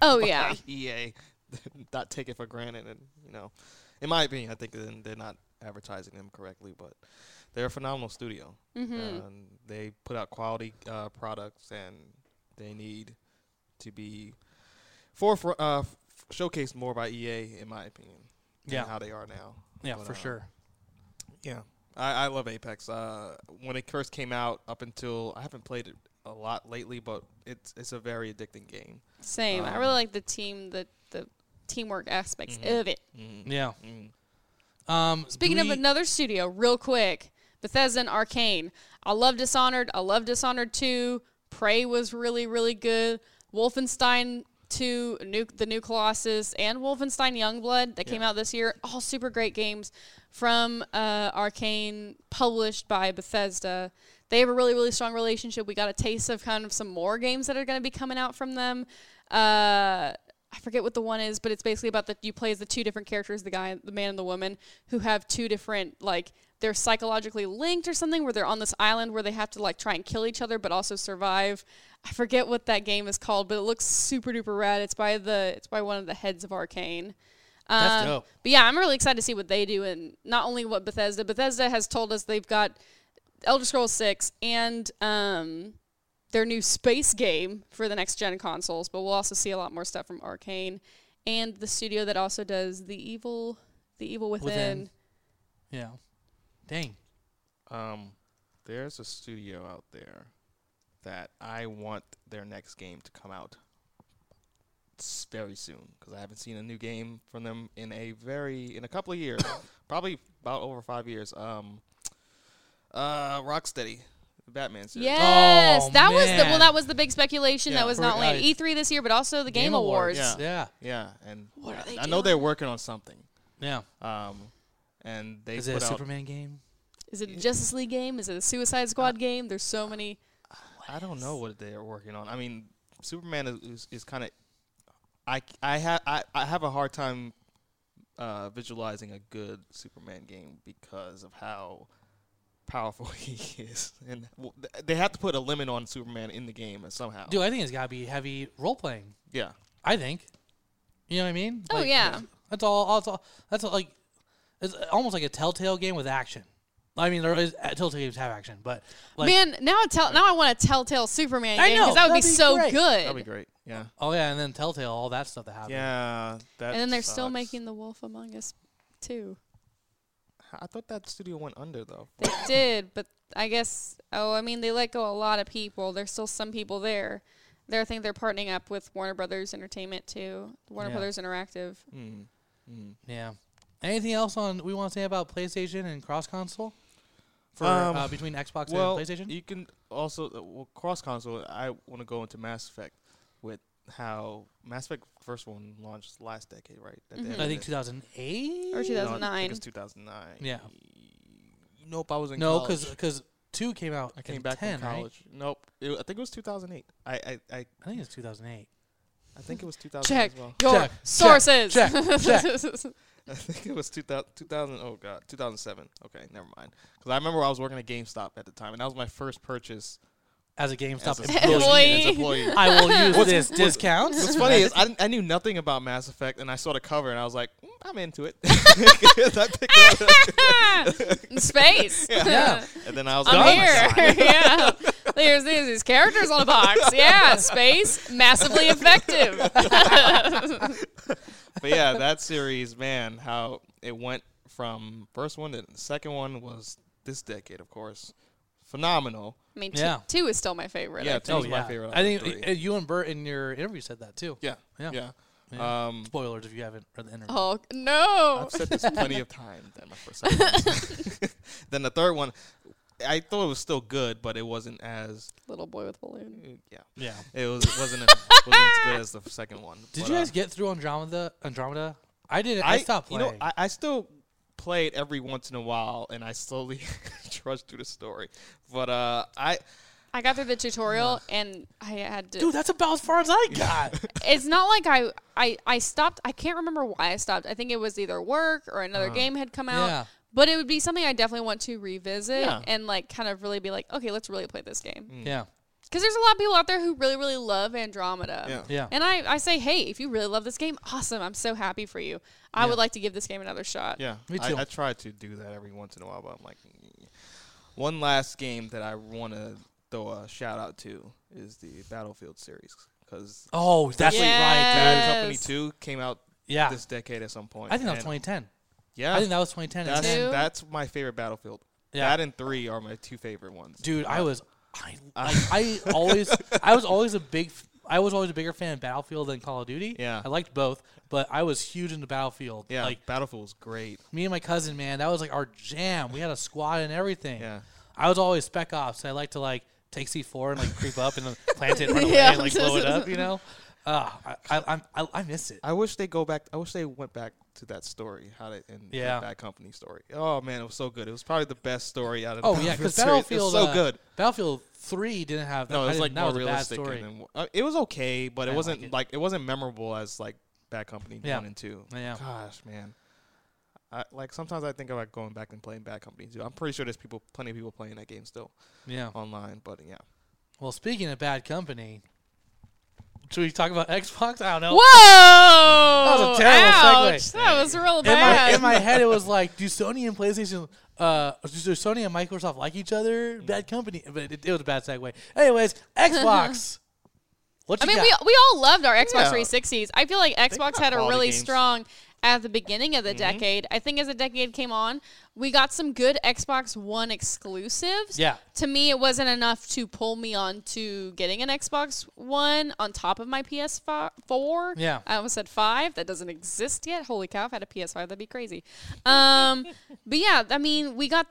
Oh (laughs) by yeah, EA, (laughs) not take it for granted, and you know, in my opinion, I think they're, they're not advertising them correctly, but they're a phenomenal studio. Mm-hmm. And they put out quality uh, products, and they need to be forefront, uh, showcased more by EA, in my opinion. than Yeah. how they are now. Yeah, But, for uh, sure. Yeah, I, I love Apex. Uh, when it first came out, up until I haven't played it a lot lately, but it's it's a very addicting game. same. I Um, really like the team, the the teamwork aspects Mhm. of it. Mm-hmm. Yeah. Mm. Um, Speaking of another studio, real quick, Bethesda and Arcane. I love Dishonored. I love Dishonored 2. Prey was really, really good. Wolfenstein 2, new, the new Colossus, and Wolfenstein Youngblood that came out this year. All super great games from uh, Arcane, published by Bethesda. They have a really, really strong relationship. We got a taste of kind of some more games that are going to be coming out from them. Uh, I forget what the one is, but it's basically about that you play as the two different characters, the guy, the man and the woman, who have two different like they're psychologically linked or something where they're on this island where they have to like try and kill each other but also survive. I forget what that game is called, but it looks super duper rad. It's by the it's by one of the heads of Arcane. That's Um, dope. But yeah, I'm really excited to see what they do and not only what Bethesda. Bethesda has told us they've got Elder Scrolls 6 and um, their new space game for the next gen consoles, but we'll also see a lot more stuff from Arcane and the studio that also does the evil the evil within. Within. Yeah. Dang. Um, there's a studio out there that I want their next game to come out s- very soon because I haven't seen a new game from them in a very in a couple of years, probably about over five years. Um, uh, Rocksteady, the Batman series. Yes, Oh, that was the well that was the big speculation Yeah, that was for- not only uh, E3 this year but also the Game, Awards. Yeah. Yeah. yeah, and What are they I know they're working on something. Yeah. Um, and they Is it a out. Superman game? Is it a Justice League game? Is it a Suicide Squad game? There's so many. I don't know what they are working on. I mean, Superman is is, is kind of. I I have I, I have a hard time uh, visualizing a good Superman game because of how powerful (laughs) he is, and they have to put a limit on Superman in the game somehow. Dude, I think it's got to be heavy role playing. Yeah, I think. You know what I mean? Oh, Like, yeah. That's all. That's all. That's all, like. It's almost like a Telltale game with action. I mean, there is uh, Telltale games have action, but like, Man, now I tell now I want a Telltale Superman I game because that would be be so great. good. that'd be great. Yeah, oh yeah, and then Telltale, all that stuff that happened. yeah. That and then they're still making The Wolf Among Us too. I thought that studio went under though. They did, but I guess oh, I mean they let go a lot of people. There's still some people there. There, I think they're partnering up with Warner Brothers Entertainment too. Warner Yeah. Brothers Interactive. Mm. Mm. Yeah. Anything else on we want to say about PlayStation and cross console for Um, uh, between Xbox well, and PlayStation? you can also uh, well, cross console. I want to go into Mass Effect with how Mass Effect first one launched last decade, right? At the Mhm. I think 2008 Or No, 2009. I think it's 2009. Yeah. Nope, I was in No, college. because two came out. I came in back 10, from right? college. Nope, it, I think it was 2008. I I I, I think it's 2008. I think it was 2000 Check as well. your Check, check, sources. check, (laughs) I think it was 2000, 2000 oh god, 2007. Okay, never mind. Because I remember I was working at GameStop at the time, and that was my first purchase As a GameStop as a employee, Employee. As employee. I will use What's- this what's- discount. What's funny is I, I knew nothing about Mass Effect, and I saw the cover, and I was like, mm, I'm into it. (laughs) 'Cause it. (laughs) Space. Yeah. And then I was I'm like, here. (laughs) yeah. There's these, these characters on the box. Yeah, space, massively effective. but yeah, that series, man, how it went from first one to the second one was this decade, of course, phenomenal. I mean, Yeah. two, two is still my favorite. Yeah, I two think. Oh was my favorite I think three. uh, you and Bert in your interview said that too. Yeah, Yeah. yeah. Yeah. Um, Spoilers if you haven't read the interview. Oh no! I've said this plenty of times. That my first (laughs) (laughs) then the third one, I thought it was still good, but it wasn't as Little boy with balloon. yeah. Yeah. It was it wasn't as, wasn't as good as the second one. Did But, you uh, guys get through Andromeda? Andromeda? I didn't. I, stopped You know, I, I still play it every once in a while, and I slowly (laughs) trudge through the story. But uh, I I got through the tutorial and I had to. Dude, that's about as far as I got. (laughs) it's not like I, I I stopped. I can't remember why I stopped. I think it was either work or another Uh-huh. game had come out. yeah. But it would be something I definitely want to revisit Yeah. and like kind of really be like, okay, let's really play this game. Mm. Yeah. Because there's a lot of people out there who really, really love Andromeda. yeah. Yeah. And I, I say, hey, if you really love this game, awesome. I'm so happy for you. I Yeah. would like to give this game another shot. Yeah, Me too. I try to do that every once in a while, but I'm like, one last game that I want to throw a shout out to is the Battlefield series because Oh, that's Yeah. right, Bad. Company Two came out Yeah. this decade at some point. I think that was 2010. Yeah, I think that was 2010. that's 10. That's my favorite Battlefield. Yeah. That and three are my two favorite ones. Dude, I was, I, I, I (laughs) always, I was always a big, I was always a bigger fan of Battlefield than Call of Duty. Yeah. I liked both, but I was huge into Battlefield. yeah, Like Battlefield was great. me and my cousin, man, that was like our jam. We had a squad and everything. Yeah, I was always spec ops. I like to like take C4 and like creep up and then (laughs) plant it, and run away, Yeah. and like blow it up. You know, uh, I, I, I'm- I, I miss it. I wish they go back. I wish they went back to that story. How they in Yeah. Bad Company story. Oh man, it was so good. It was probably the best story out of. Oh the yeah, (laughs) because. Battlefield, It was so uh, good. Battlefield Three didn't have. No, it was like that more was realistic. story. And, uh, it was okay, but I it wasn't like it. like it wasn't memorable as like Bad Company Yeah. one and two. Yeah. Gosh, man. I, like sometimes I think about going back and playing Bad Company too. I'm pretty sure there's people, plenty of people playing that game still Yeah. online. But yeah, Well, speaking of bad company, should we talk about Xbox? I don't know. Whoa! That was a terrible Ouch. segue. That was real In my, bad. in my head, it was like, do Sony and PlayStation, uh, do Sony and Microsoft like each other? Bad company, but it, it was a bad segue. Anyways, Xbox. (laughs) What I you mean, got? we we all loved our Xbox Yeah. 360s. I feel like Xbox got had a quality really games. strong at the beginning of the Mhm. decade. I think as the decade came on, we got some good Xbox One exclusives. yeah, To me, it wasn't enough to pull me on to getting an Xbox One on top of my PS4. Yeah. I almost said five. That doesn't exist yet. Holy cow! If I had a PS5, that'd be crazy. Um, (laughs) but yeah, I mean, we got.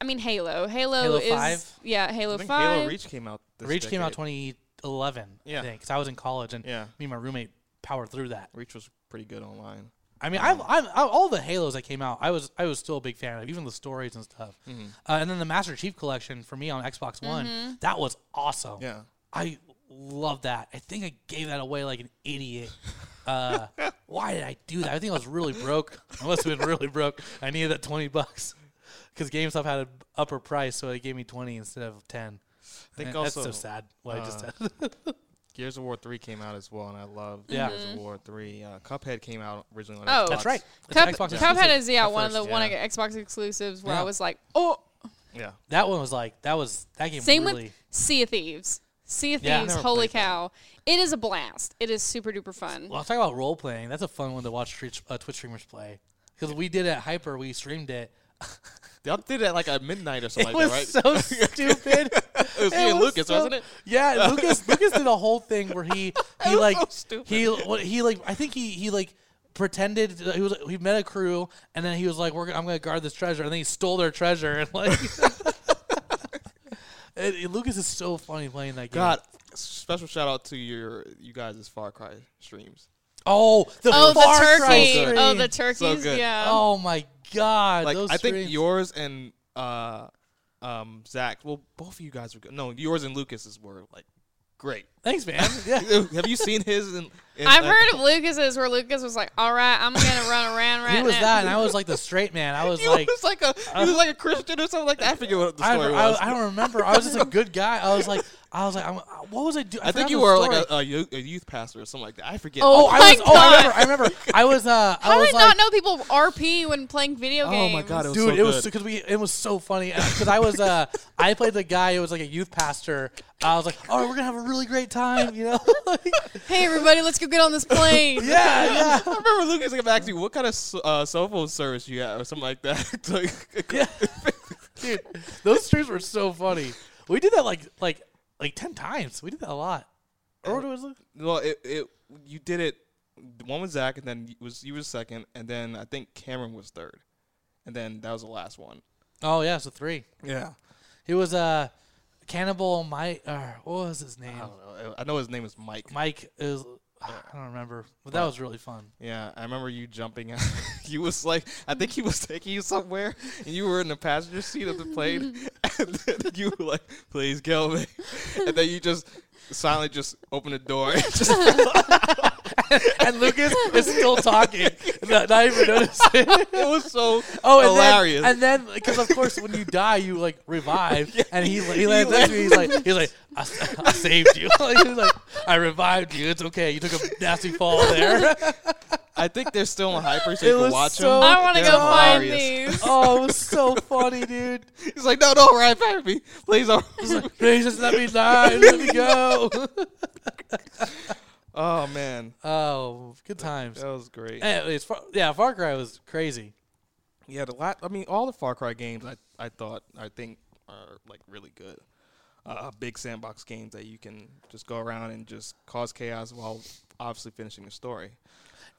I mean, Halo. Halo, Halo is 5? yeah, Halo I think Five. Halo Reach came out. This Reach came out 2011. Yeah. I because I was in college and Yeah, me and my roommate powered through that. Reach was pretty good online. I mean, I've, I've, i all the Halos that came out, I was I was still a big fan of, even the stories and stuff. Mhm. Uh, and then the Master Chief Collection for me on Xbox One, that was awesome. Yeah, I love that. I think I gave that away like an idiot. (laughs) Uh, why did I do that? I think I was really broke. I must have been really broke. I needed that twenty bucks because GameStop had an upper price, so they gave me twenty instead of ten. I think Man, also that's so sad. What I just uh, said. (laughs) Gears of War three came out as well, and I love Yeah. Gears of War three. Uh, Cuphead came out originally on Oh. Xbox. That's right. Cup, an Xbox Cuphead is yeah At one of the first, one yeah. of Xbox exclusives where Yeah. I was like, oh, Yeah, That one was like that was that game Same really. with Sea of Thieves. Sea of Yeah. Thieves, Never holy played that. cow! It is a blast. It is super duper fun. Well, I'll talk about role playing. That's a fun one to watch Twitch, uh, Twitch streamers play. Because we did it at Hyper, we streamed it. They did it at like at midnight or something it like was that, right? so stupid. (laughs) it was It me and was Lucas, so- wasn't it? Yeah, Lucas. (laughs) Lucas did a whole thing where he he was like so stupid. he what he like I think he he like pretended he was he met a crew and then he was like we're I'm gonna guard this treasure and then he stole their treasure and like. (laughs) it, it- Lucas is so funny playing that game. God, special shout out to your you guys' Far Cry streams. Oh, the oh, Far the Cry turkey! Oh, so good. oh, the turkeys! good. Yeah. Oh my God! Like I think yours and uh, um, Zach. Well, both of you guys were good. No, yours and Lucas's were like great. Thanks, man. Yeah. (laughs) Have you seen his? In, in, I've uh, heard of Lucas's where Lucas was like, "All right, I'm gonna run around right he was now." that, and I was like the straight man. I was (laughs) He like, was like a he was like a Christian or something like that. I forget what the story I, was. I don't remember. I was just a good guy. I was like, I was like, I'm, what was I doing? I think you were like a, a, youth, pastor or something like that. I forget. Oh Oh, I my was. Oh, I remember. I remember. I was. Uh, (laughs) I was did like, not know people RP when playing video games? Oh my God, it was dude, so it was because we. It was so funny because I was. Uh, I played the guy who was like a youth pastor. I was like, oh, we're gonna have a really great time, you know? (laughs) Hey, everybody, let's go get on this plane. (laughs) yeah, yeah. (laughs) I remember Lucas like, asked you what kind of uh, cell phone service you have or something like that. Like, Yeah. Dude, those streams were so funny. We did that like like like ten times. We did that a lot. Or what was it? Well, it, it you did it. One was Zach, and then you was you was second, and then I think Cameron was third, and then that was the last one. Oh yeah, so three. Yeah, He was uh, Cannibal Mike. Uh, what was his name? I don't know. I know his name is Mike. Mike is. I don't remember, but that was really fun. Yeah, I remember you jumping out. (laughs) you was like, I think he was taking you somewhere, and you were in the passenger seat of the plane, (laughs) and then you were like, "Please kill me," and then you just silently just opened the door. (laughs) And (laughs) And Lucas is still talking, (laughs) not, not even noticing. (laughs) it was so Oh, and hilarious. then and then because of course when you die you like revive, and he he lands next to me. He's like he's like I, I saved you. he's like I revived you. It's okay. You took a nasty fall there. I think they're still on hyper, so It you can was watch so- them. I want to They're go find hilarious. these. oh, it was so funny, dude. He's like, "No, don't ride past me, please." Don't. Please just let me die. Let me go. Oh man, Oh, good times. that was great. Anyways, Far, yeah, Far Cry was crazy. Yeah, the la- I mean, all the Far Cry games I I thought I think are like really good. Uh, big sandbox games that you can just go around and just cause chaos while obviously finishing the story.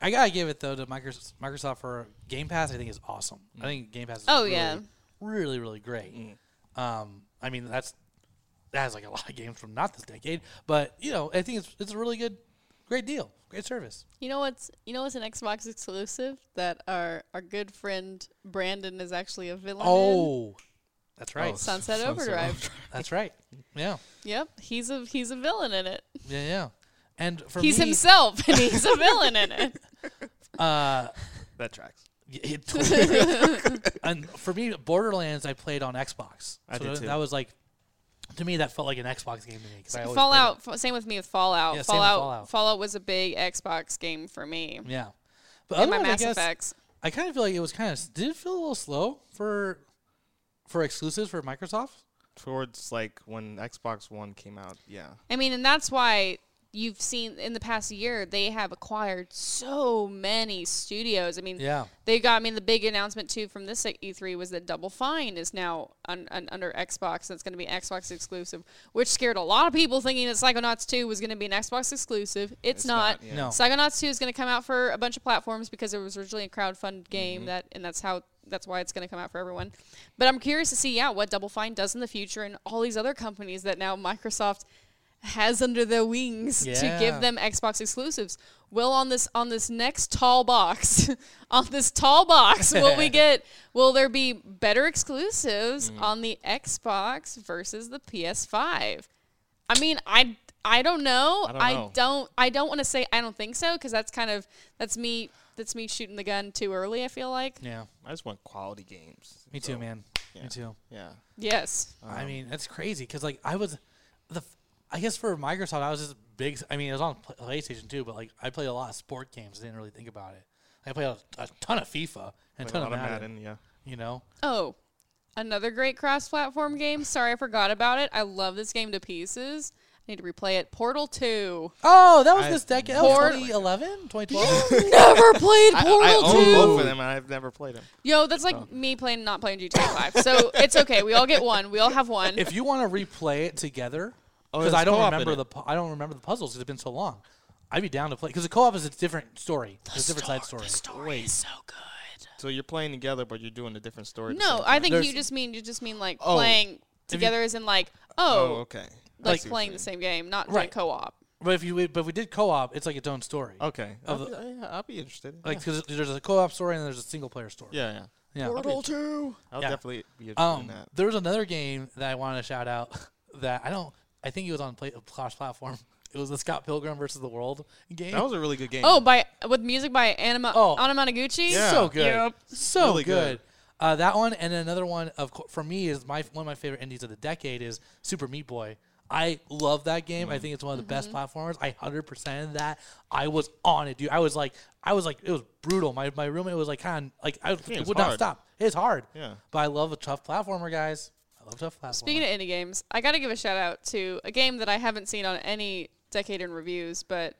I gotta give it though to Microsoft, Microsoft for Game Pass. I think is awesome. I think Game Pass. Is Oh, really, yeah. really really great. Um, I mean that's that has like a lot of games from not this decade, but you know I think it's it's a really good, great deal, great service. You know what's you know what's an Xbox exclusive that our our good friend Brandon is actually a villain in? Oh, that's right. Oh, Sunset Sunset Overdrive. (laughs) That's right. Yeah, Yep, he's a he's a villain in it. yeah, yeah. And for he's me, himself, and he's a (laughs) villain in it. uh, That tracks. It totally- (laughs) and for me, Borderlands I played on Xbox. I so did that, too. that was like, to me, that felt like an Xbox game to me. 'cause I always Fallout. f- Same with me with Fallout. Yeah, same with Fallout. Fallout. Fallout was a big Xbox game for me. Yeah, but And my otherwise, Mass I guess Effects. I kind of feel like it was kind of did it feel a little slow for for exclusives for Microsoft. Towards like when Xbox One came out, yeah. I mean, and that's why you've seen in the past year they have acquired so many studios. I mean, Yeah, they got. I mean, the big announcement too from this E3 was that Double Fine is now un, un, under Xbox. That's going to be Xbox exclusive, which scared a lot of people thinking that Psychonauts 2 was going to be an Xbox exclusive. It's, It's not. not, yeah. No. Psychonauts 2 is going to come out for a bunch of platforms because it was originally a crowdfunded game Mm-hmm. that, and that's how. That's why it's going to come out for everyone. But I'm curious to see, yeah, what Double Fine does in the future, and all these other companies that now Microsoft has under their wings to give them Xbox exclusives. Will on this on this next tall box, (laughs) on this tall box, (laughs) will we get? Will there be better exclusives Mm-hmm. on the Xbox versus the PS5? I mean, I I don't know. I don't I know. don't. I don't want to say I don't think so because that's kind of that's me. That's me shooting the gun too early. I feel like. yeah. I just want quality games. Me too, man. yeah. Me too. Yeah. Yes. I mean, that's crazy because like I was the. I guess for Microsoft, I was just big. I mean, it was on PlayStation too, but like I played a lot of sport games. I didn't really think about it. I played a, a ton of FIFA and a ton a of lot of Madden. Madden, yeah. You know, Oh, another great cross-platform game. Sorry, I forgot about it. I love this game to pieces. I need to replay it. Portal Two. Oh, that was I- this decade. That was 2011, 2012. (laughs) Never played I, Portal I own Two. both of them, and I've never played them. Yo, that's like me playing not playing GTA Five. So it's okay. We all get one. We all have one. if you want to replay it together, Oh, because there's I don't remember the pu- I don't remember the puzzles because it's been so long. I'd be down to play because the co-op is a different story. It's a different side story. The story Wait. is so good. So you're playing together, but you're doing a different story. No, I think There's- you just mean you just mean like Oh. playing together as in like oh, Oh, okay. I like playing the same game, not Right. like co-op. But if you but if we did co-op, it's like its own story. Okay. I'll, the- be, I'll be interested. Like because there's a co-op story and there's a single player story. yeah, yeah. Yeah. Portal Two. I'll Yeah. definitely be interested Um, in that. there was another game that I wanted to shout out (laughs) that I don't. I think it was on play, cross platform. (laughs) It was the Scott Pilgrim versus the World game. That was a really good game. Oh, by with music by Anima Oh. Anamanaguchi. Yeah. so good, Yep. so Really good. good. Uh, that one and another one of co- for me is my one of my favorite indies of the decade is Super Meat Boy. I love that game. Mm. I think it's one of the best Mm-hmm. platformers. I hundred percent that. I was on it, dude. I was like, I was like, it was brutal. My my roommate was like, kind of like I Yeah, it it's would not stop. It's hard. Yeah. But I love a tough platformer, guys. I love tough platformers. Speaking of indie games, I got to give a shout out to a game that I haven't seen on any decade in reviews, but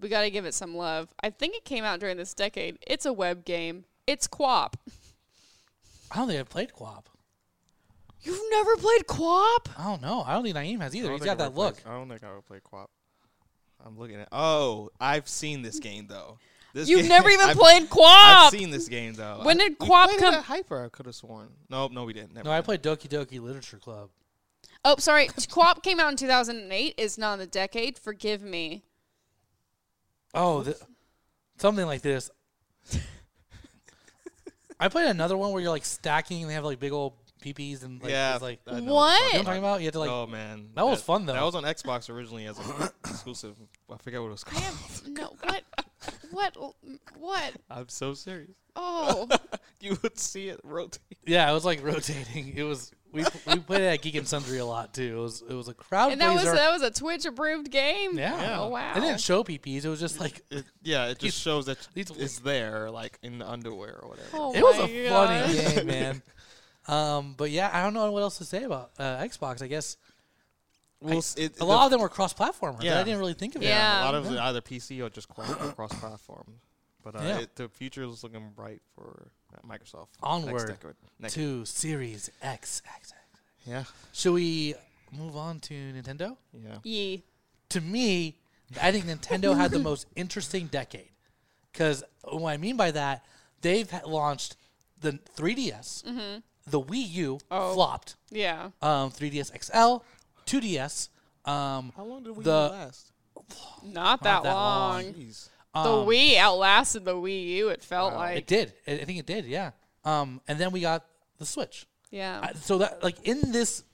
we got to give it some love. I think it came out during this decade. It's a web game. It's QWOP. I don't think I've played QWOP. You've never played QWOP? I don't know. I don't think Naeem has I either. don't He's think got that look. play- I don't think I would play QWOP. I'm looking at. Oh, I've seen this game though. This You've game- never (laughs) even I've- played QWOP. I've seen this game though. When did we QWOP played it come- Hyper, I could have sworn. Nope, no, we didn't. Never No, I played Doki Doki Literature Club. Oh, sorry. (laughs) QWOP came out in 2008. Is not in the decade. Forgive me. Oh, th- something like this. I played another one where you're like stacking and they have like big old peepees and like, yeah, like I What? you're know what I'm talking talking about? You had to like oh man, that was fun, though. That was on Xbox originally as an (coughs) exclusive. I forget what it was called. I called. have no. What? (laughs) What? What? I'm so serious. Oh, (laughs) You would see it rotate. yeah, it was like rotating. It was we we played it at Geek and Sundry a lot too. It was it was a crowd and that was that was a Twitch approved game. yeah. Oh wow. It didn't show PPs. It was just like It, yeah, it These- just (laughs) shows that these- it's there, like in the underwear or whatever. Oh it was a God. funny game, (laughs) man. Um, but yeah, I don't know what else to say about uh, Xbox. I guess Well, s- it, a lot of them were cross-platform. Yeah, Yeah. I didn't really think of it. Yeah. a lot of it either PC or just cross cross platform. But uh, Yeah. it, the future is looking bright for uh, Microsoft. Onward next. Next, To Series X. X, X. yeah, Should we move on to Nintendo? yeah. Yee. To me, I think Nintendo had the most (laughs) interesting decade. Because what I mean by that, they've ha- launched the 3DS, the Wii U Oh. flopped, Yeah. um, 3DS XL, 2DS, um, How long did we The- last? Not that, that long. long. Jeez. The um, Wii outlasted the Wii U. It felt Wow. like. It did. I I think it did. Yeah. Um, and then we got the Switch. Yeah. I- so that like in this,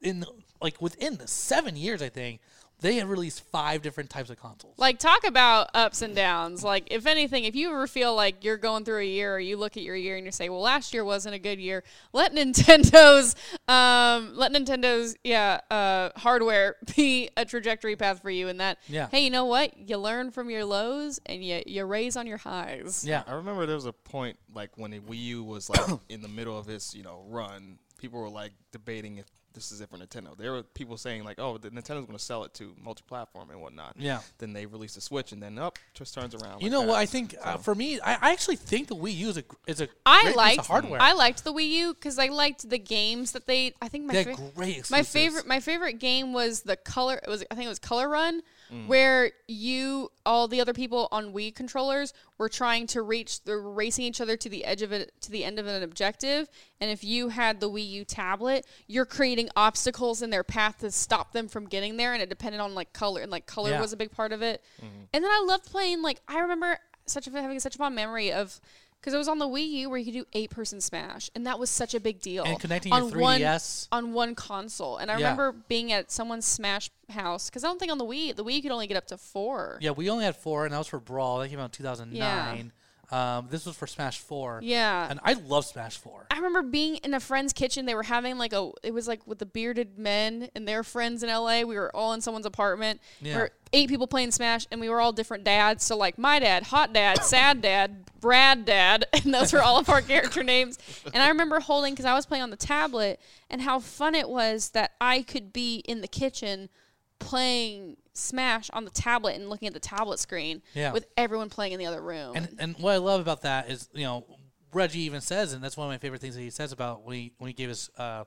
in like within the seven years, I think they have released five different types of consoles. Like talk about ups and downs. Like if anything, if you ever feel like you're going through a year or you look at your year and you say, "Well, last year wasn't a good year," let (laughs) Nintendo's um let Nintendo's yeah, uh hardware (laughs) be a trajectory path for you and that Yeah. hey, you know what? You learn from your lows and you you raise on your highs. yeah. I remember there was a point like when the Wii U was like (coughs) in the middle of its you know run. People were like debating if this is it for Nintendo. There were people saying like, "Oh, the Nintendo's going to sell it to multi-platform and whatnot." Yeah. Then they released the Switch, and then up just turns around. You like know that. what? I think uh, for me, I, I actually think the Wii U is a is a I great liked piece of hardware. I liked the Wii U because I liked the games that they. I think my they fa- had great. my favorite my favorite game was the color. It was I think it was Color Run, Mm. where you all the other people on Wii controllers were trying to reach. They're racing each other to the edge of it to the end of an objective, and if you had the Wii U tablet, you're creating obstacles in their path to stop them from getting there, and it depended on like color and like color Yeah. was a big part of it. Mm-hmm. And then I loved playing like I remember such a having such a fond memory of because it was on the Wii U where you could do eight person Smash, and that was such a big deal. And connecting on your one 3DS. on one console. And I Yeah. remember being at someone's Smash house because I don't think on the Wii the Wii you could only get up to four. Yeah, we only had four, and that was for Brawl. That came out in 2009. Um, this was for Smash Four. Yeah. and I love Smash Four. I remember being in a friend's kitchen. They were having like a, it was like with the bearded men and their friends in LA. We were all in someone's apartment. Yeah. There were eight people playing Smash, and we were all different dads. So like my dad, hot dad, sad dad, Brad dad, (laughs) and those were all of our character names. And I remember holding because I was playing on the tablet, and how fun it was that I could be in the kitchen playing Smash on the tablet and looking at the tablet screen Yeah. with everyone playing in the other room. And and what I love about that is you know Reggie even says, and that's one of my favorite things that he says about when he when he gave his uh,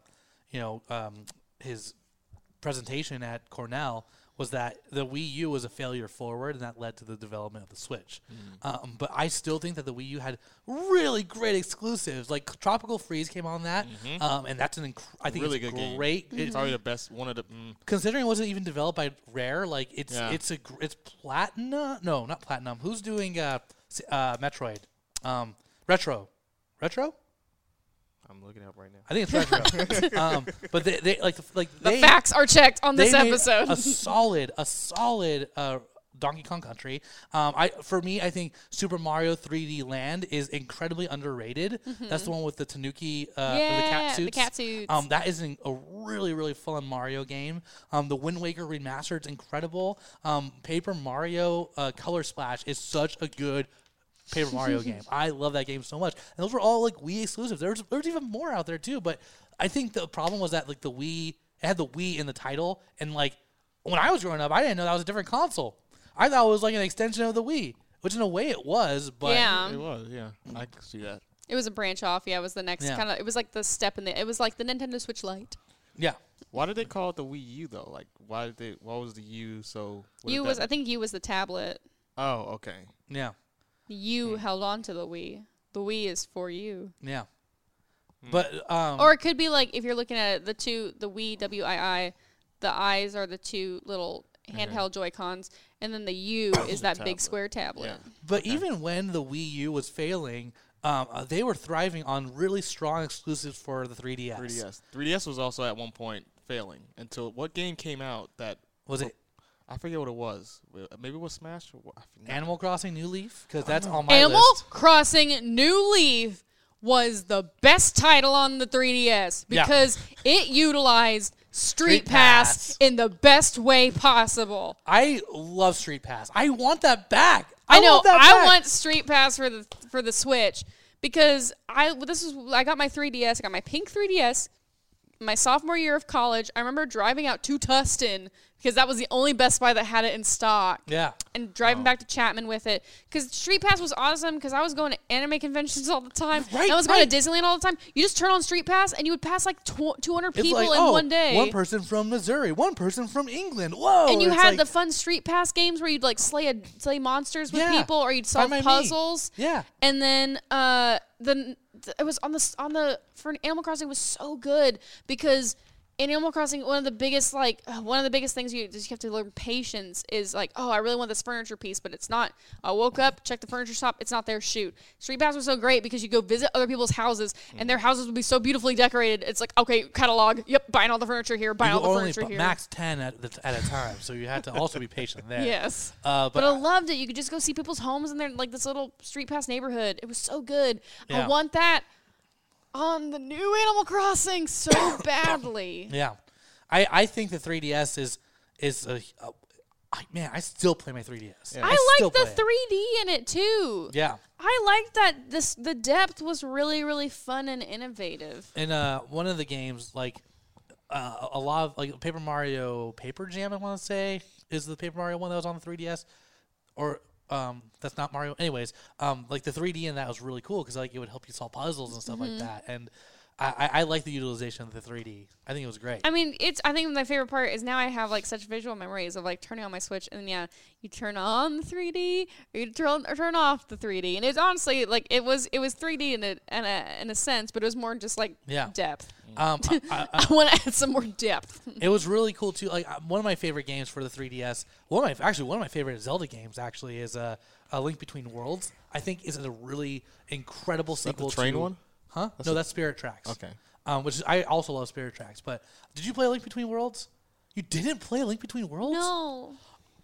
you know um, his presentation at Cornell was that the Wii U was a failure forward, and that led to the development of the Switch. Um, but I still think that the Wii U had really great exclusives, like Tropical Freeze came on that, um, and that's an inc- I think Really it's good game. great. It's, Probably the best. One of the. Mm, considering it wasn't even developed by Rare, like it's Yeah. it's a gr- it's platinum. No, not platinum. Who's doing uh, uh Metroid? Um, retro, retro. I'm looking it up right now. I think it's retro. (laughs) um, but they, they like like the they facts are checked on they this made episode. a solid a solid uh. Donkey Kong Country. Um, I for me, I think Super Mario 3D Land is incredibly underrated. That's the one with the Tanuki, uh, or the Mm-hmm. Yeah, cat the cat suits. Um, that is an, a really really fun Mario game. Um, the Wind Waker remastered is incredible. Um, Paper Mario uh, Color Splash is such a good Paper Mario game. (laughs) I love that game so much. And those were all like Wii exclusives. There's there's even more out there too. But I think the problem was that like the Wii it had the Wii in the title, and like when I was growing up, I didn't know that was a different console. I thought it was like an extension of the Wii, which in a way it was. But yeah. It um, was, yeah. I can see that. It was a branch off. Yeah, it was the next Yeah. kind of. It was like the step in the. It was like the Nintendo Switch Lite. Yeah. Why did they call it the Wii U though? Like, why did they? What was the U? So U was. I think U was the tablet. oh, okay. Yeah. The U held on to the Wii. The Wii is for you. Yeah. But um Or it could be like if you're looking at it, the two, the Wii W I I, the eyes are the two little handheld Joy Cons, and then the U (coughs) is that big square tablet. Yeah. But even when the Wii U was failing, um, uh, they were thriving on really strong exclusives for the 3DS. 3DS. 3DS was also at one point failing until what game came out that Was it I forget what it was. Maybe it was Smash or what? I. Animal Crossing New Leaf? Because that's on my Animal list. Crossing New Leaf was the best title on the 3DS Yeah. because it utilized Street, Street Pass, Pass. in the best way possible. I love Street Pass. I want that back. I, know. want that I back. want Street Pass for the for the Switch because I this is I got my 3DS. I got my pink 3DS. My sophomore year of college, I remember driving out to Tustin because that was the only Best Buy that had it in stock. Yeah. and driving back to Chapman with it because Street Pass was awesome because I was going to anime conventions all the time. (laughs) Right, I was going right. to Disneyland all the time. You just turn on Street Pass and you would pass like tw- 200 It's people like, in oh, one day. One person from Missouri, one person from England. Whoa. and you had like- the fun Street Pass games where you'd like slay a, slay monsters with Yeah. people or you'd solve My Me. puzzles. Yeah. And then uh then th- it was on the on the for an Animal Crossing was so good because in Animal Crossing one of the biggest like (sighs) one of the biggest things you just have to learn patience is like oh I really want this furniture piece but it's not I woke up checked the furniture shop it's not there shoot Street Pass was so great because you go visit other people's houses and their houses would be so beautifully decorated it's like okay catalog yep buying all the furniture here buying you all the only furniture bu- here max 10 at, the, at a time. So you had to also be patient there. yes Uh, but but, I loved it. You could just go see people's homes in their like this little street pass neighborhood. It was so good. Yeah. I want that on the new Animal Crossing so (coughs) badly. Yeah, I, I think the 3DS is is a, a I, man. I still play my 3DS. Yeah. I still like the play it. 3D in it too. Yeah, I like that this the depth was really really fun and innovative. and uh, one of the games like uh, a lot of like Paper Mario Paper Jam. I want to say is the Paper Mario one that was on the 3DS, or um, that's not Mario. Anyways, um, like the 3D in that was really cool because like it would help you solve puzzles and stuff Mm-hmm. like that. And I, I, I like the utilization of the 3D. I think it was great. I mean, it's. I think my favorite part is now I have like such visual memories of like turning on my Switch, and then yeah, you turn on the 3D or you turn or turn off the 3D, and it's honestly like it was it was 3D in a in a in a sense, but it was more just like Yeah. depth. Um, I, (laughs) I, I want to add some more depth. It was really cool too. Like uh, one of my favorite games for the 3DS. One of my actually one of my favorite Zelda games actually is uh, a Link Between Worlds. I think is a really incredible that sequel. the train to, one? Huh? no, that's Spirit Tracks. Okay. Um, which is, I also love Spirit Tracks. But did you play Link Between Worlds? You didn't play Link Between Worlds? No,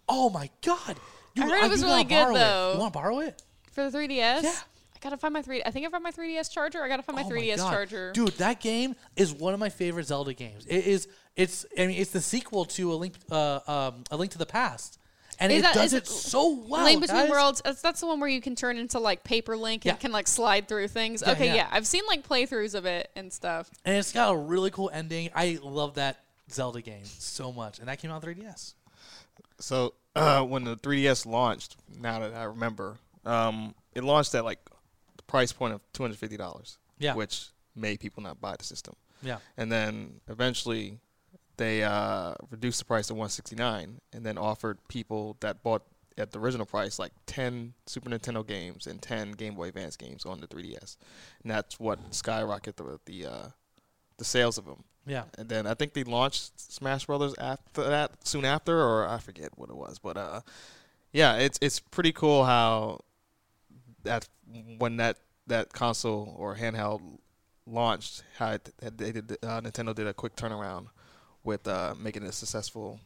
Oh my god! You, I heard it was really good, borrow it. though. You want to borrow it? for the 3DS. Yeah. I gotta find my 3. I think I found my 3DS charger. I gotta find my Oh 3DS God. charger. Dude, that game is one of my favorite Zelda games. It is. It's. I mean, it's the sequel to a link. Uh, um, a link to the past, and Is it that- does it it so well. Link Between guys. Worlds. That's, that's the one where you can turn into like paper link Yeah. and can like slide through things. Yeah, okay, yeah. yeah. I've seen like playthroughs of it and stuff. and it's got a really cool ending. I love that Zelda game so much, and that came out on 3DS. So uh, when the 3DS launched, now that I remember, um, it launched at like the price point of two hundred fifty dollars. Yeah. Which made people not buy the system. Yeah, And then eventually they uh, reduced the price to 169 and then offered people that bought at the original price like 10 Super Nintendo games and 10 Game Boy Advance games on the 3DS. And that's what skyrocketed the the, uh, the sales of them. yeah. And then I think they launched Smash Brothers after that, soon after, or I forget what it was. But uh, yeah, it's it's pretty cool how that when that that console or handheld launched, how it, they did uh, Nintendo did a quick turnaround with uh, making it a successful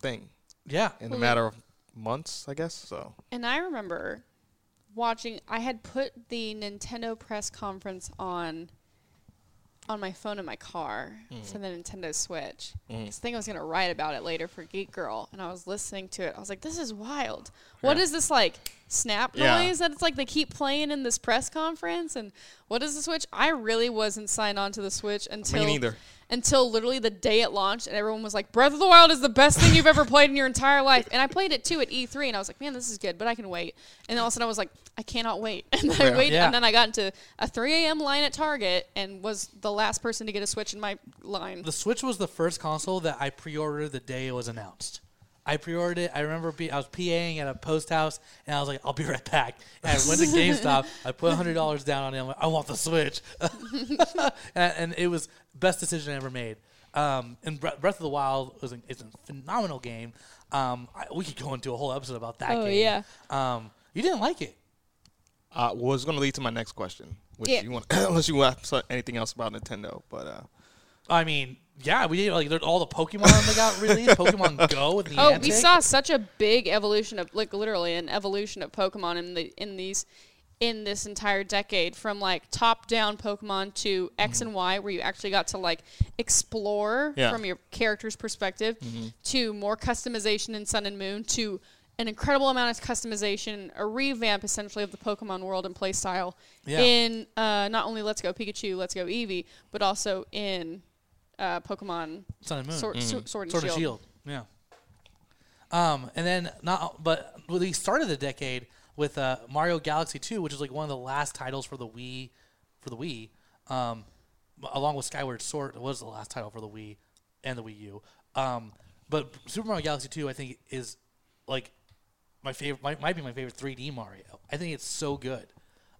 thing Yeah, in a Well, matter of months, I guess. So And I remember watching. I had put the Nintendo press conference on on my phone in my car for the Nintendo Switch. Mm. 'Cause I think I was gonna write about it later for Geek Girl, and I was listening to it. I was like, "This is wild. What Yeah. is this like snap Yeah. noise that it's like they keep playing in this press conference? And what is the Switch? I really wasn't signed on to the Switch until me neither. Until literally the day it launched, and everyone was like, "Breath of the Wild is the best thing you've ever played in your entire life." And I played it too at E3, and I was like, "Man, this is good," but I can wait. And then all of a sudden, I was like, "I cannot wait," (laughs) and then I waited, Yeah. and then I got into a 3 a.m. line at Target and was the last person to get a Switch in my line. The Switch was the first console that I pre-ordered the day it was announced. I pre-ordered it. I remember be, I was PAing at a post house, and I was like, "I'll be right back." And I went to GameStop. I put hundred dollars down on it. I'm like, "I want the Switch," (laughs) and, and it was best decision I ever made. Um, and Bre- Breath of the Wild was an, it's a phenomenal game. Um, I, we could go into a whole episode about that Oh, game. yeah. Um, you didn't like it. Uh, was going to lead to my next question, which Yeah. you want, (coughs) unless you want to say anything else about Nintendo. But uh, I mean, yeah, we did like all the Pokemon they got (laughs) released. Pokemon Go with the Oh, we saw such a big evolution of like literally an evolution of Pokemon in the in these in this entire decade from like top down Pokemon to X and Y where you actually got to like explore Yeah. from your character's perspective to more customization in Sun and Moon to an incredible amount of customization, a revamp essentially of the Pokemon world and play style Yeah. in uh, not only Let's Go Pikachu, Let's Go Eevee, but also in uh, Pokemon Sun and Moon. Sword, Sword, Sword and Sword Shield. and Shield. Yeah. Um, and then not, but well, they started the decade with uh, Mario Galaxy 2, which is like one of the last titles for the Wii, for the Wii. Um, along with Skyward Sword It was the last title for the Wii and the Wii U. Um, but Super Mario Galaxy 2, I think, is like my favorite. Might, might be my favorite 3D Mario. I think it's so good.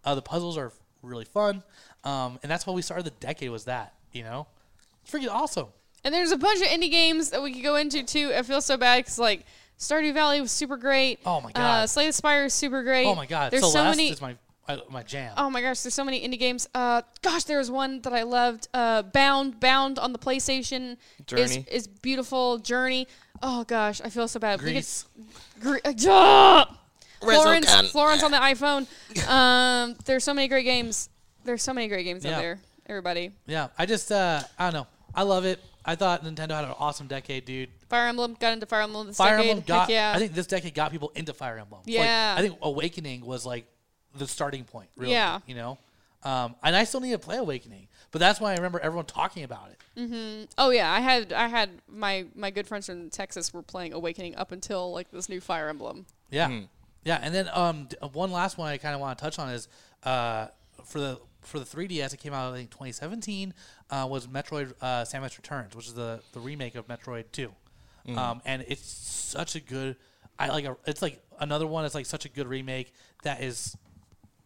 Uh, the puzzles are really fun, um, and that's why we started the decade. Was that you know? It's freaking awesome. And there's a bunch of indie games that we could go into too. I feel so bad because like Stardew Valley was super great. Oh my Uh, God. Slay the Spire is super great. Oh my god, There's Celeste so many. is my uh, my jam. Oh my gosh, there's so many indie games. Uh, gosh, there was one that I loved. Uh, Bound, Bound on the PlayStation is Journey. is beautiful. Journey. Oh gosh, I feel so bad. We could- Gris. Gre- uh! Florence, Resogun. Florence on the iPhone. Um, there's so many great games. There's so many great games Yeah. out there. Everybody. Yeah, I just uh, I don't know. I love it. I thought Nintendo had an awesome decade, dude. Fire Emblem got into Fire Emblem this Fire decade. Emblem got. Heck yeah. I think this decade got people into Fire Emblem. Like, Yeah. I think Awakening was like the starting point. Really, Yeah. You know, um, and I still need to play Awakening, but that's why I remember everyone talking about it. Mm-hmm. Oh yeah, I had I had my my good friends from Texas were playing Awakening up until like this new Fire Emblem. Yeah, yeah, and then um, one last one I kind of want to touch on is uh, for the for the 3DS it came out I think 2017 uh, was Metroid uh, Samus Returns, which is the the remake of Metroid 2, um, and it's such a good. I like a, it's like another one. It's like such a good remake that is,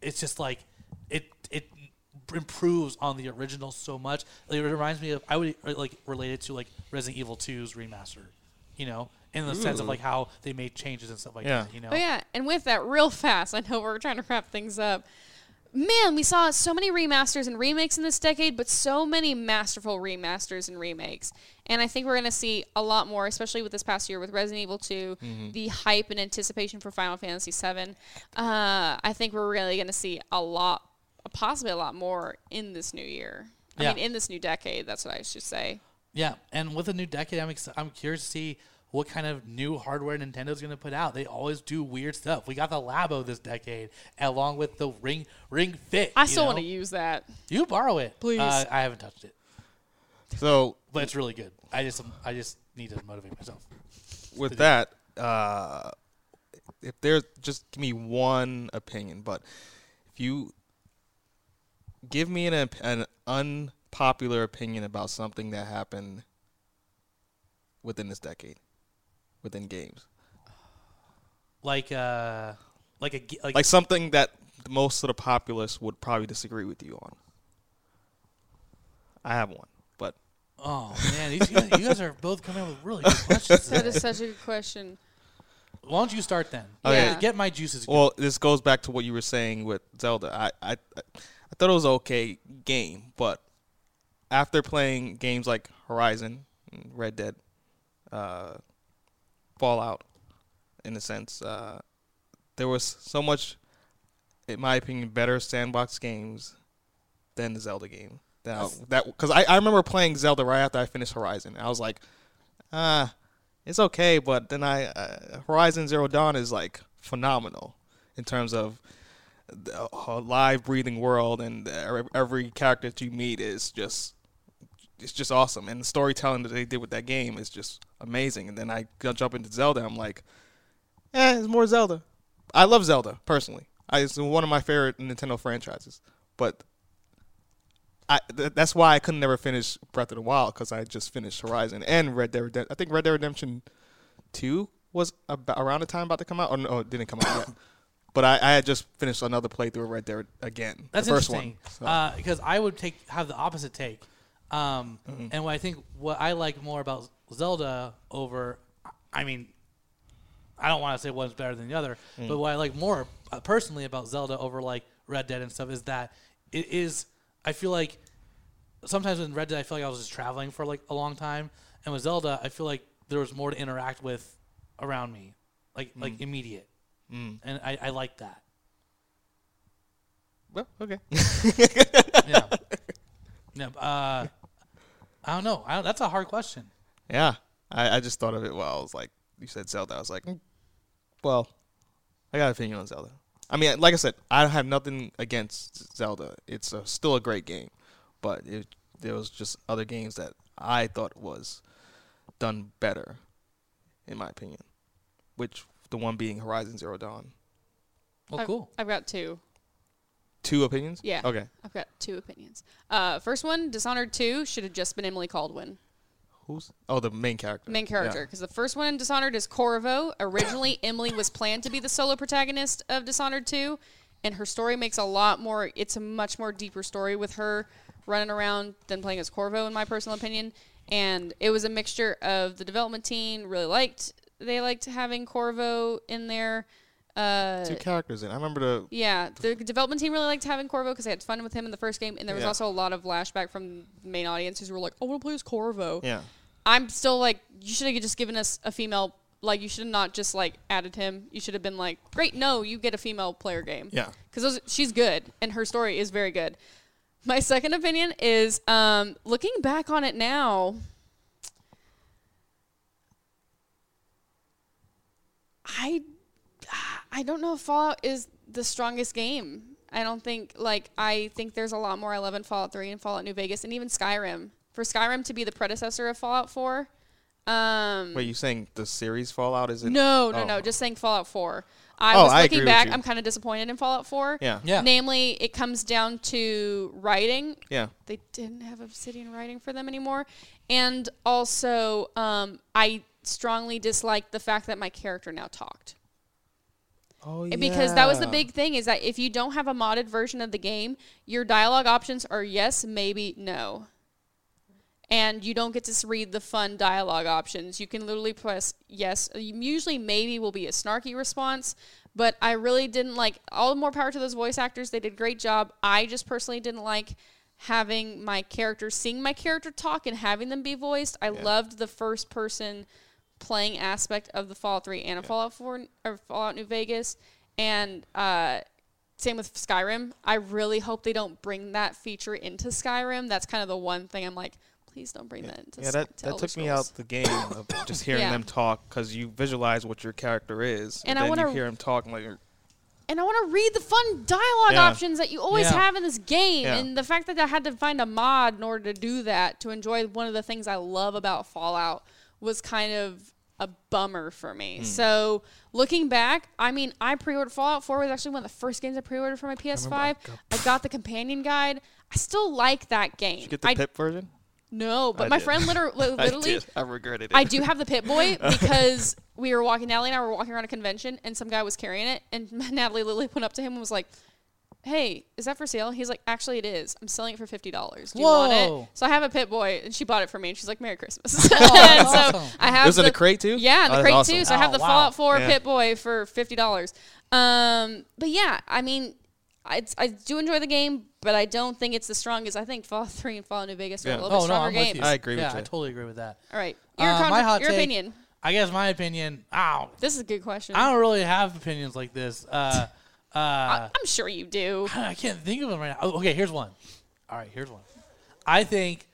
it's just like it it improves on the original so much. Like, it reminds me of I would uh, like relate it to like Resident Evil 2's remaster, you know, in the sense of like how they made changes and stuff like Yeah. that. You know, Oh yeah, and with that, real fast. I know we're trying to wrap things up. Man, we saw so many remasters and remakes in this decade, but so many masterful remasters and remakes. And I think we're going to see a lot more, especially with this past year with Resident Evil 2, the hype and anticipation for Final Fantasy 7. Uh, I think we're really going to see a lot, possibly a lot more in this new year. I Yeah. mean, in this new decade. That's what I should say. Yeah, and with a new decade, I'm ex- I'm curious to see what kind of new hardware Nintendo's going to put out. They always do weird stuff. We got the Labo this decade, along with the Ring Ring Fit. I still want to use that. You borrow it, Please. Uh, I haven't touched it, so but it's really good. I just I just need to motivate myself. with that, uh, if there's just give me one opinion, but if you give me an op- an unpopular opinion about something that happened within this decade, within games, Like uh, like a like, like something that most of the populace would probably disagree with you on. I have one, but oh man, these, you, guys, you guys are both coming up with really good questions. That today. is such a good question. Why don't you start then? Okay. Yeah. Get my juices. going. Well, this goes back to what you were saying with Zelda. I, I, I thought it was okay game, but after playing games like Horizon, Red Dead, uh, Fallout, in a sense, uh, there was so much, in my opinion, better sandbox games than the Zelda game. That that because I, I remember playing Zelda right after I finished Horizon. I was like, ah, it's okay, but then I uh, Horizon Zero Dawn is like phenomenal in terms of the, a live breathing world, and every, every character that you meet is just it's just awesome, and the storytelling that they did with that game is just amazing. And then I jump into Zelda, I'm like, eh, it's more Zelda. I love Zelda personally. I, it's one of my favorite Nintendo franchises, but I th- that's why I couldn't never finish Breath of the Wild because I just finished Horizon and Red Dead Redemption. I think Red Dead Redemption Two was about, around the time about to come out, or no, it didn't come out yet. (coughs) But I, I had just finished another playthrough of Red Dead again. That's the first interesting one. so. because I would take have the opposite take, um, Mm-hmm. and what I think what I like more about Zelda over, I mean, I don't want to say one's better than the other, Mm. but what I like more uh, personally about Zelda over like Red Dead and stuff is that it is. I feel like sometimes in Red Dead I feel like I was just traveling for like a long time, and with Zelda I feel like there was more to interact with around me, like like Mm. immediate, and I, I like that. well, okay. (laughs) yeah. Yeah. Uh, I don't know. I don't, that's a hard question. Yeah, I, I just thought of it while I was like, you said Zelda. I was like, mm, well, I got an opinion on Zelda. I mean, like I said, I have nothing against Zelda. It's a, still a great game, but it, there was just other games that I thought was done better, in my opinion. Which the one being Horizon Zero Dawn. Well, I've, Oh, cool. I've got two. Two opinions. Yeah. Okay. I've got two opinions. Uh, first one, Dishonored 2 should have just been Emily Kaldwin, Who's? Oh, the main character. main character. Because the first one in Dishonored is Corvo. Originally, (coughs) Emily was planned to be the solo protagonist of Dishonored 2, and her story makes a lot more. It's a much more deeper story with her running around than playing as Corvo, in my personal opinion. And it was a mixture of the development team really liked they liked having Corvo in there. Uh, Two characters in. I remember the. Yeah, the development team really liked having Corvo because they had fun with him in the first game, and there was Yeah. also a lot of flashback from the main audiences who were like, "I want to play as Corvo." Yeah. I'm still like, you should have just given us a female. Like, you should have not just like added him. You should have been like, "Great, no, you get a female player game." Yeah. because she's good and her story is very good. My second opinion is, um, looking back on it now, I I don't know if Fallout is the strongest game. I don't think like I think there's a lot more I love in Fallout 3 and Fallout New Vegas and even Skyrim. For Skyrim to be the predecessor of Fallout 4, um, Wait, you saying the series Fallout is it? no, no, oh. no, just saying Fallout 4. I Oh, was I looking agree with back. you. I'm kind of disappointed in Fallout 4. Yeah. Yeah. Namely, it comes down to writing. Yeah. They didn't have Obsidian writing for them anymore, and also um, I strongly dislike the fact that my character now talked. Oh And Because that was the big thing is that if you don't have a modded version of the game, your dialogue options are yes, maybe, no. And you don't get to read the fun dialogue options. You can literally press yes. Uh, usually, maybe will be a snarky response, but I really didn't like all the more power to those voice actors. They did a great job. I just personally didn't like having my character, seeing my character talk and having them be voiced. I loved the first person playing aspect of the Fallout 3 and a Fallout 4 or Fallout New Vegas. And uh, same with Skyrim. I really hope they don't bring that feature into Skyrim. That's kind of the one thing I'm like, please don't bring that into Yeah, that, to that took me out the game of (coughs) just hearing Yeah. them talk because you visualize what your character is, And and, I wanna- hear him talking and like, And I want to read the fun dialogue Yeah. options that you always Yeah. have in this game. Yeah. And the fact that I had to find a mod in order to do that, to enjoy one of the things I love about Fallout, was kind of a bummer for me. Hmm. So looking back, I mean, I pre-ordered Fallout 4 was actually one of the first games I pre-ordered for my PS5. I, got- got the companion guide. I still like that game. did you get the I, Pip version? No, but I my did. friend liter- (laughs) li- literally I. I regretted it. I do have the Pip-Boy (laughs) because we were walking. Natalie and I were walking around a convention, and some guy was carrying it, and (laughs) Natalie literally went up to him and was like, "Hey, is that for sale?" He's like, "Actually, it is. I'm selling it for fifty dollars. Do you want it?" So I have a Pip-Boy, and she bought it for me, and she's like, "Merry Christmas." (laughs) and that's so awesome. I have was in the a crate too. yeah, in Oh, the crate awesome. too. So I have Oh, the wow. Fallout 4 Yeah. Pip-Boy for fifty dollars. Um, but yeah, I mean, I, I do enjoy the game, but I don't think it's the strongest. I think Fallout 3 and Fallout New Vegas are Yeah. a little bit Oh no, stronger I'm games. I agree with you. I totally agree with that. All right, your, Uh, con- my hot your take- opinion. I guess my opinion. Ow, This is a good question. I don't really have opinions like this. Uh, (laughs) uh, I, am sure you do. (laughs) I can't think of them right now. Oh, okay, here's one. All right, here's one. I think,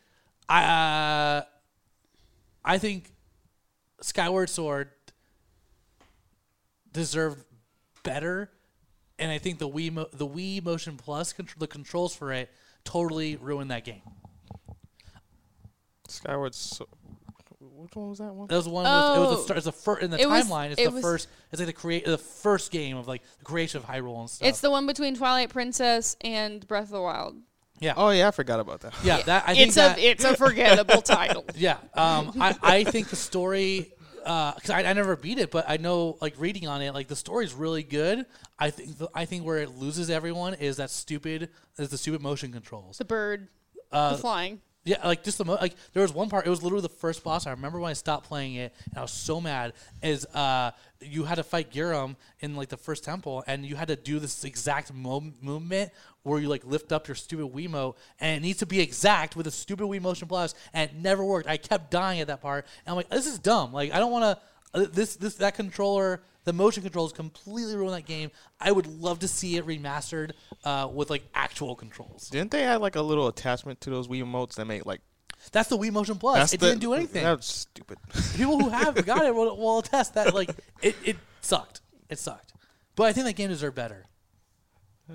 I, uh, I think, Skyward Sword deserved better, and I think the Wii Mo- the Wii Motion Plus contr- the controls for it totally ruined that game. Skyward. So- which one was that one? That was the one. With, it was Oh. the start. It's the first in the It was- timeline. It's it the was- first. It's like the create the first game of like the creation of Hyrule and stuff. It's the one between Twilight Princess and Breath of the Wild. yeah. Oh yeah, I forgot about that. yeah. That I think it's that. a it's a forgettable title. (laughs) Yeah, um, I, I think the story because I, I never beat it, but I know like reading on it, like the story's really good. I think the, I think where it loses everyone is that stupid is the stupid motion controls. The bird, Uh, the flying. Yeah, like just the mo- like there was one part. It was literally the first boss. I remember when I stopped playing it, and I was so mad. Is uh, you had to fight Ghirahim in like the first temple, and you had to do this exact mo- movement where you like lift up your stupid Wiimote, and it needs to be exact with a stupid Wii Motion Plus, and it never worked. I kept dying at that part, and I'm like, this is dumb. Like I don't want to. Uh, this this that controller. The motion controls completely ruined that game. I would love to see it remastered uh, with like actual controls. Didn't they add like a little attachment to those Wiimotes that make like? That's the Wii Motion Plus. That's It the- didn't do anything. That's stupid. people who have (laughs) got it will, will attest that like it, it sucked. It sucked. But I think that game deserved better.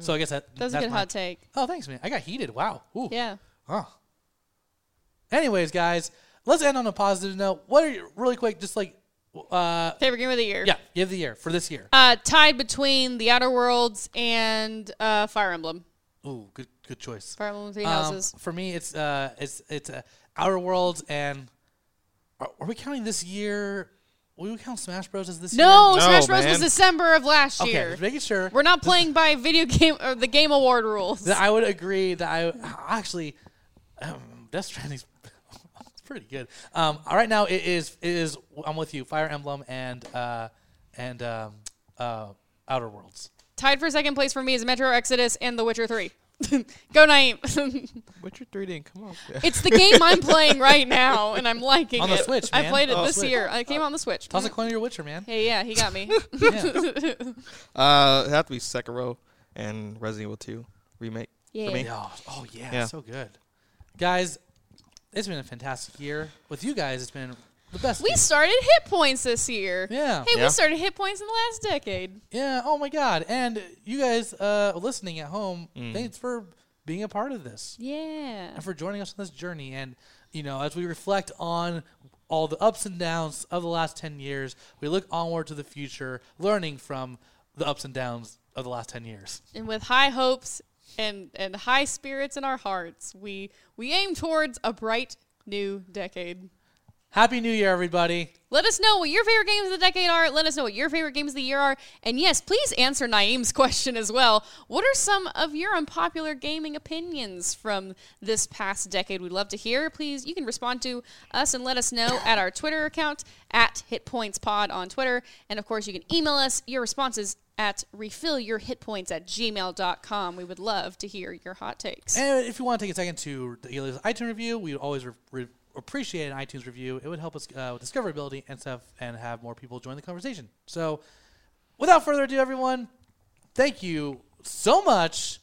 So I guess that That's a good my- hot take. Oh, thanks, man. I got heated. Wow. Ooh. Yeah. Huh. Anyways, guys, let's end on a positive note. What are you really quick? Just like, uh, Favorite game of the year. yeah, give of the year for this year. Uh, tied between The Outer Worlds and uh, Fire Emblem. Ooh, good good choice. Fire Emblem Three Um, Houses. for me, it's uh, it's it's uh, Outer Worlds and are, are we counting this year? Will we count Smash Bros as this year? No, No, Smash Bros man. was December of last Okay, year. just making sure. We're not playing by video game or the Game Award rules. That I would agree that I actually um, Death Stranding's it's pretty good. Um, right now it is it is I'm with you. Fire Emblem and uh, and um, uh, Outer Worlds. Tied for second place for me is Metro Exodus and The Witcher 3. (laughs) Go Naeem. (laughs) Witcher Three didn't come out. yet. it's the game I'm (laughs) playing right now, and I'm liking On it. the Switch, I played it On the this Switch. year. I came on the Switch. Toss a coin to your Witcher, man. Hey, yeah, he got me. Yeah. Uh, it have to be Sekiro and Resident Evil Two remake. Yeah. For me. Yeah. Oh yeah, Yeah. so good, guys. It's been a fantastic year with you guys. It's been the best. we year. started hit points this year. Yeah. Hey, Yeah. we started hit points in the last decade. Yeah. Oh my God. And you guys uh, listening at home, Mm. thanks for being a part of this. Yeah. and for joining us on this journey. And you know, as we reflect on all the ups and downs of the last ten years, we look onward to the future, learning from the ups and downs of the last ten years. And with high hopes and and high spirits in our hearts, we we aim towards a bright new decade. Happy New Year, everybody! Let us know what your favorite games of the decade are. Let us know what your favorite games of the year are. And yes, please answer Naeem's (laughs) question as well. What are some of your unpopular gaming opinions from this past decade? We'd love to hear. Please, you can respond to us and let us know at our Twitter account at HitPointsPod on Twitter. And of course, you can email us your responses at refillyourhitpoints at gmail.com. We would love to hear your hot takes. And if you want to take a second to an iTunes review, we always re- re- appreciate an iTunes review. It would help us uh, with discoverability and stuff, and have more people join the conversation. So, without further ado, everyone, thank you so much.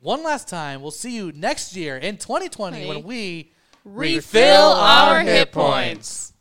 One last time, we'll see you next year in 2020 when we Refill our hit points.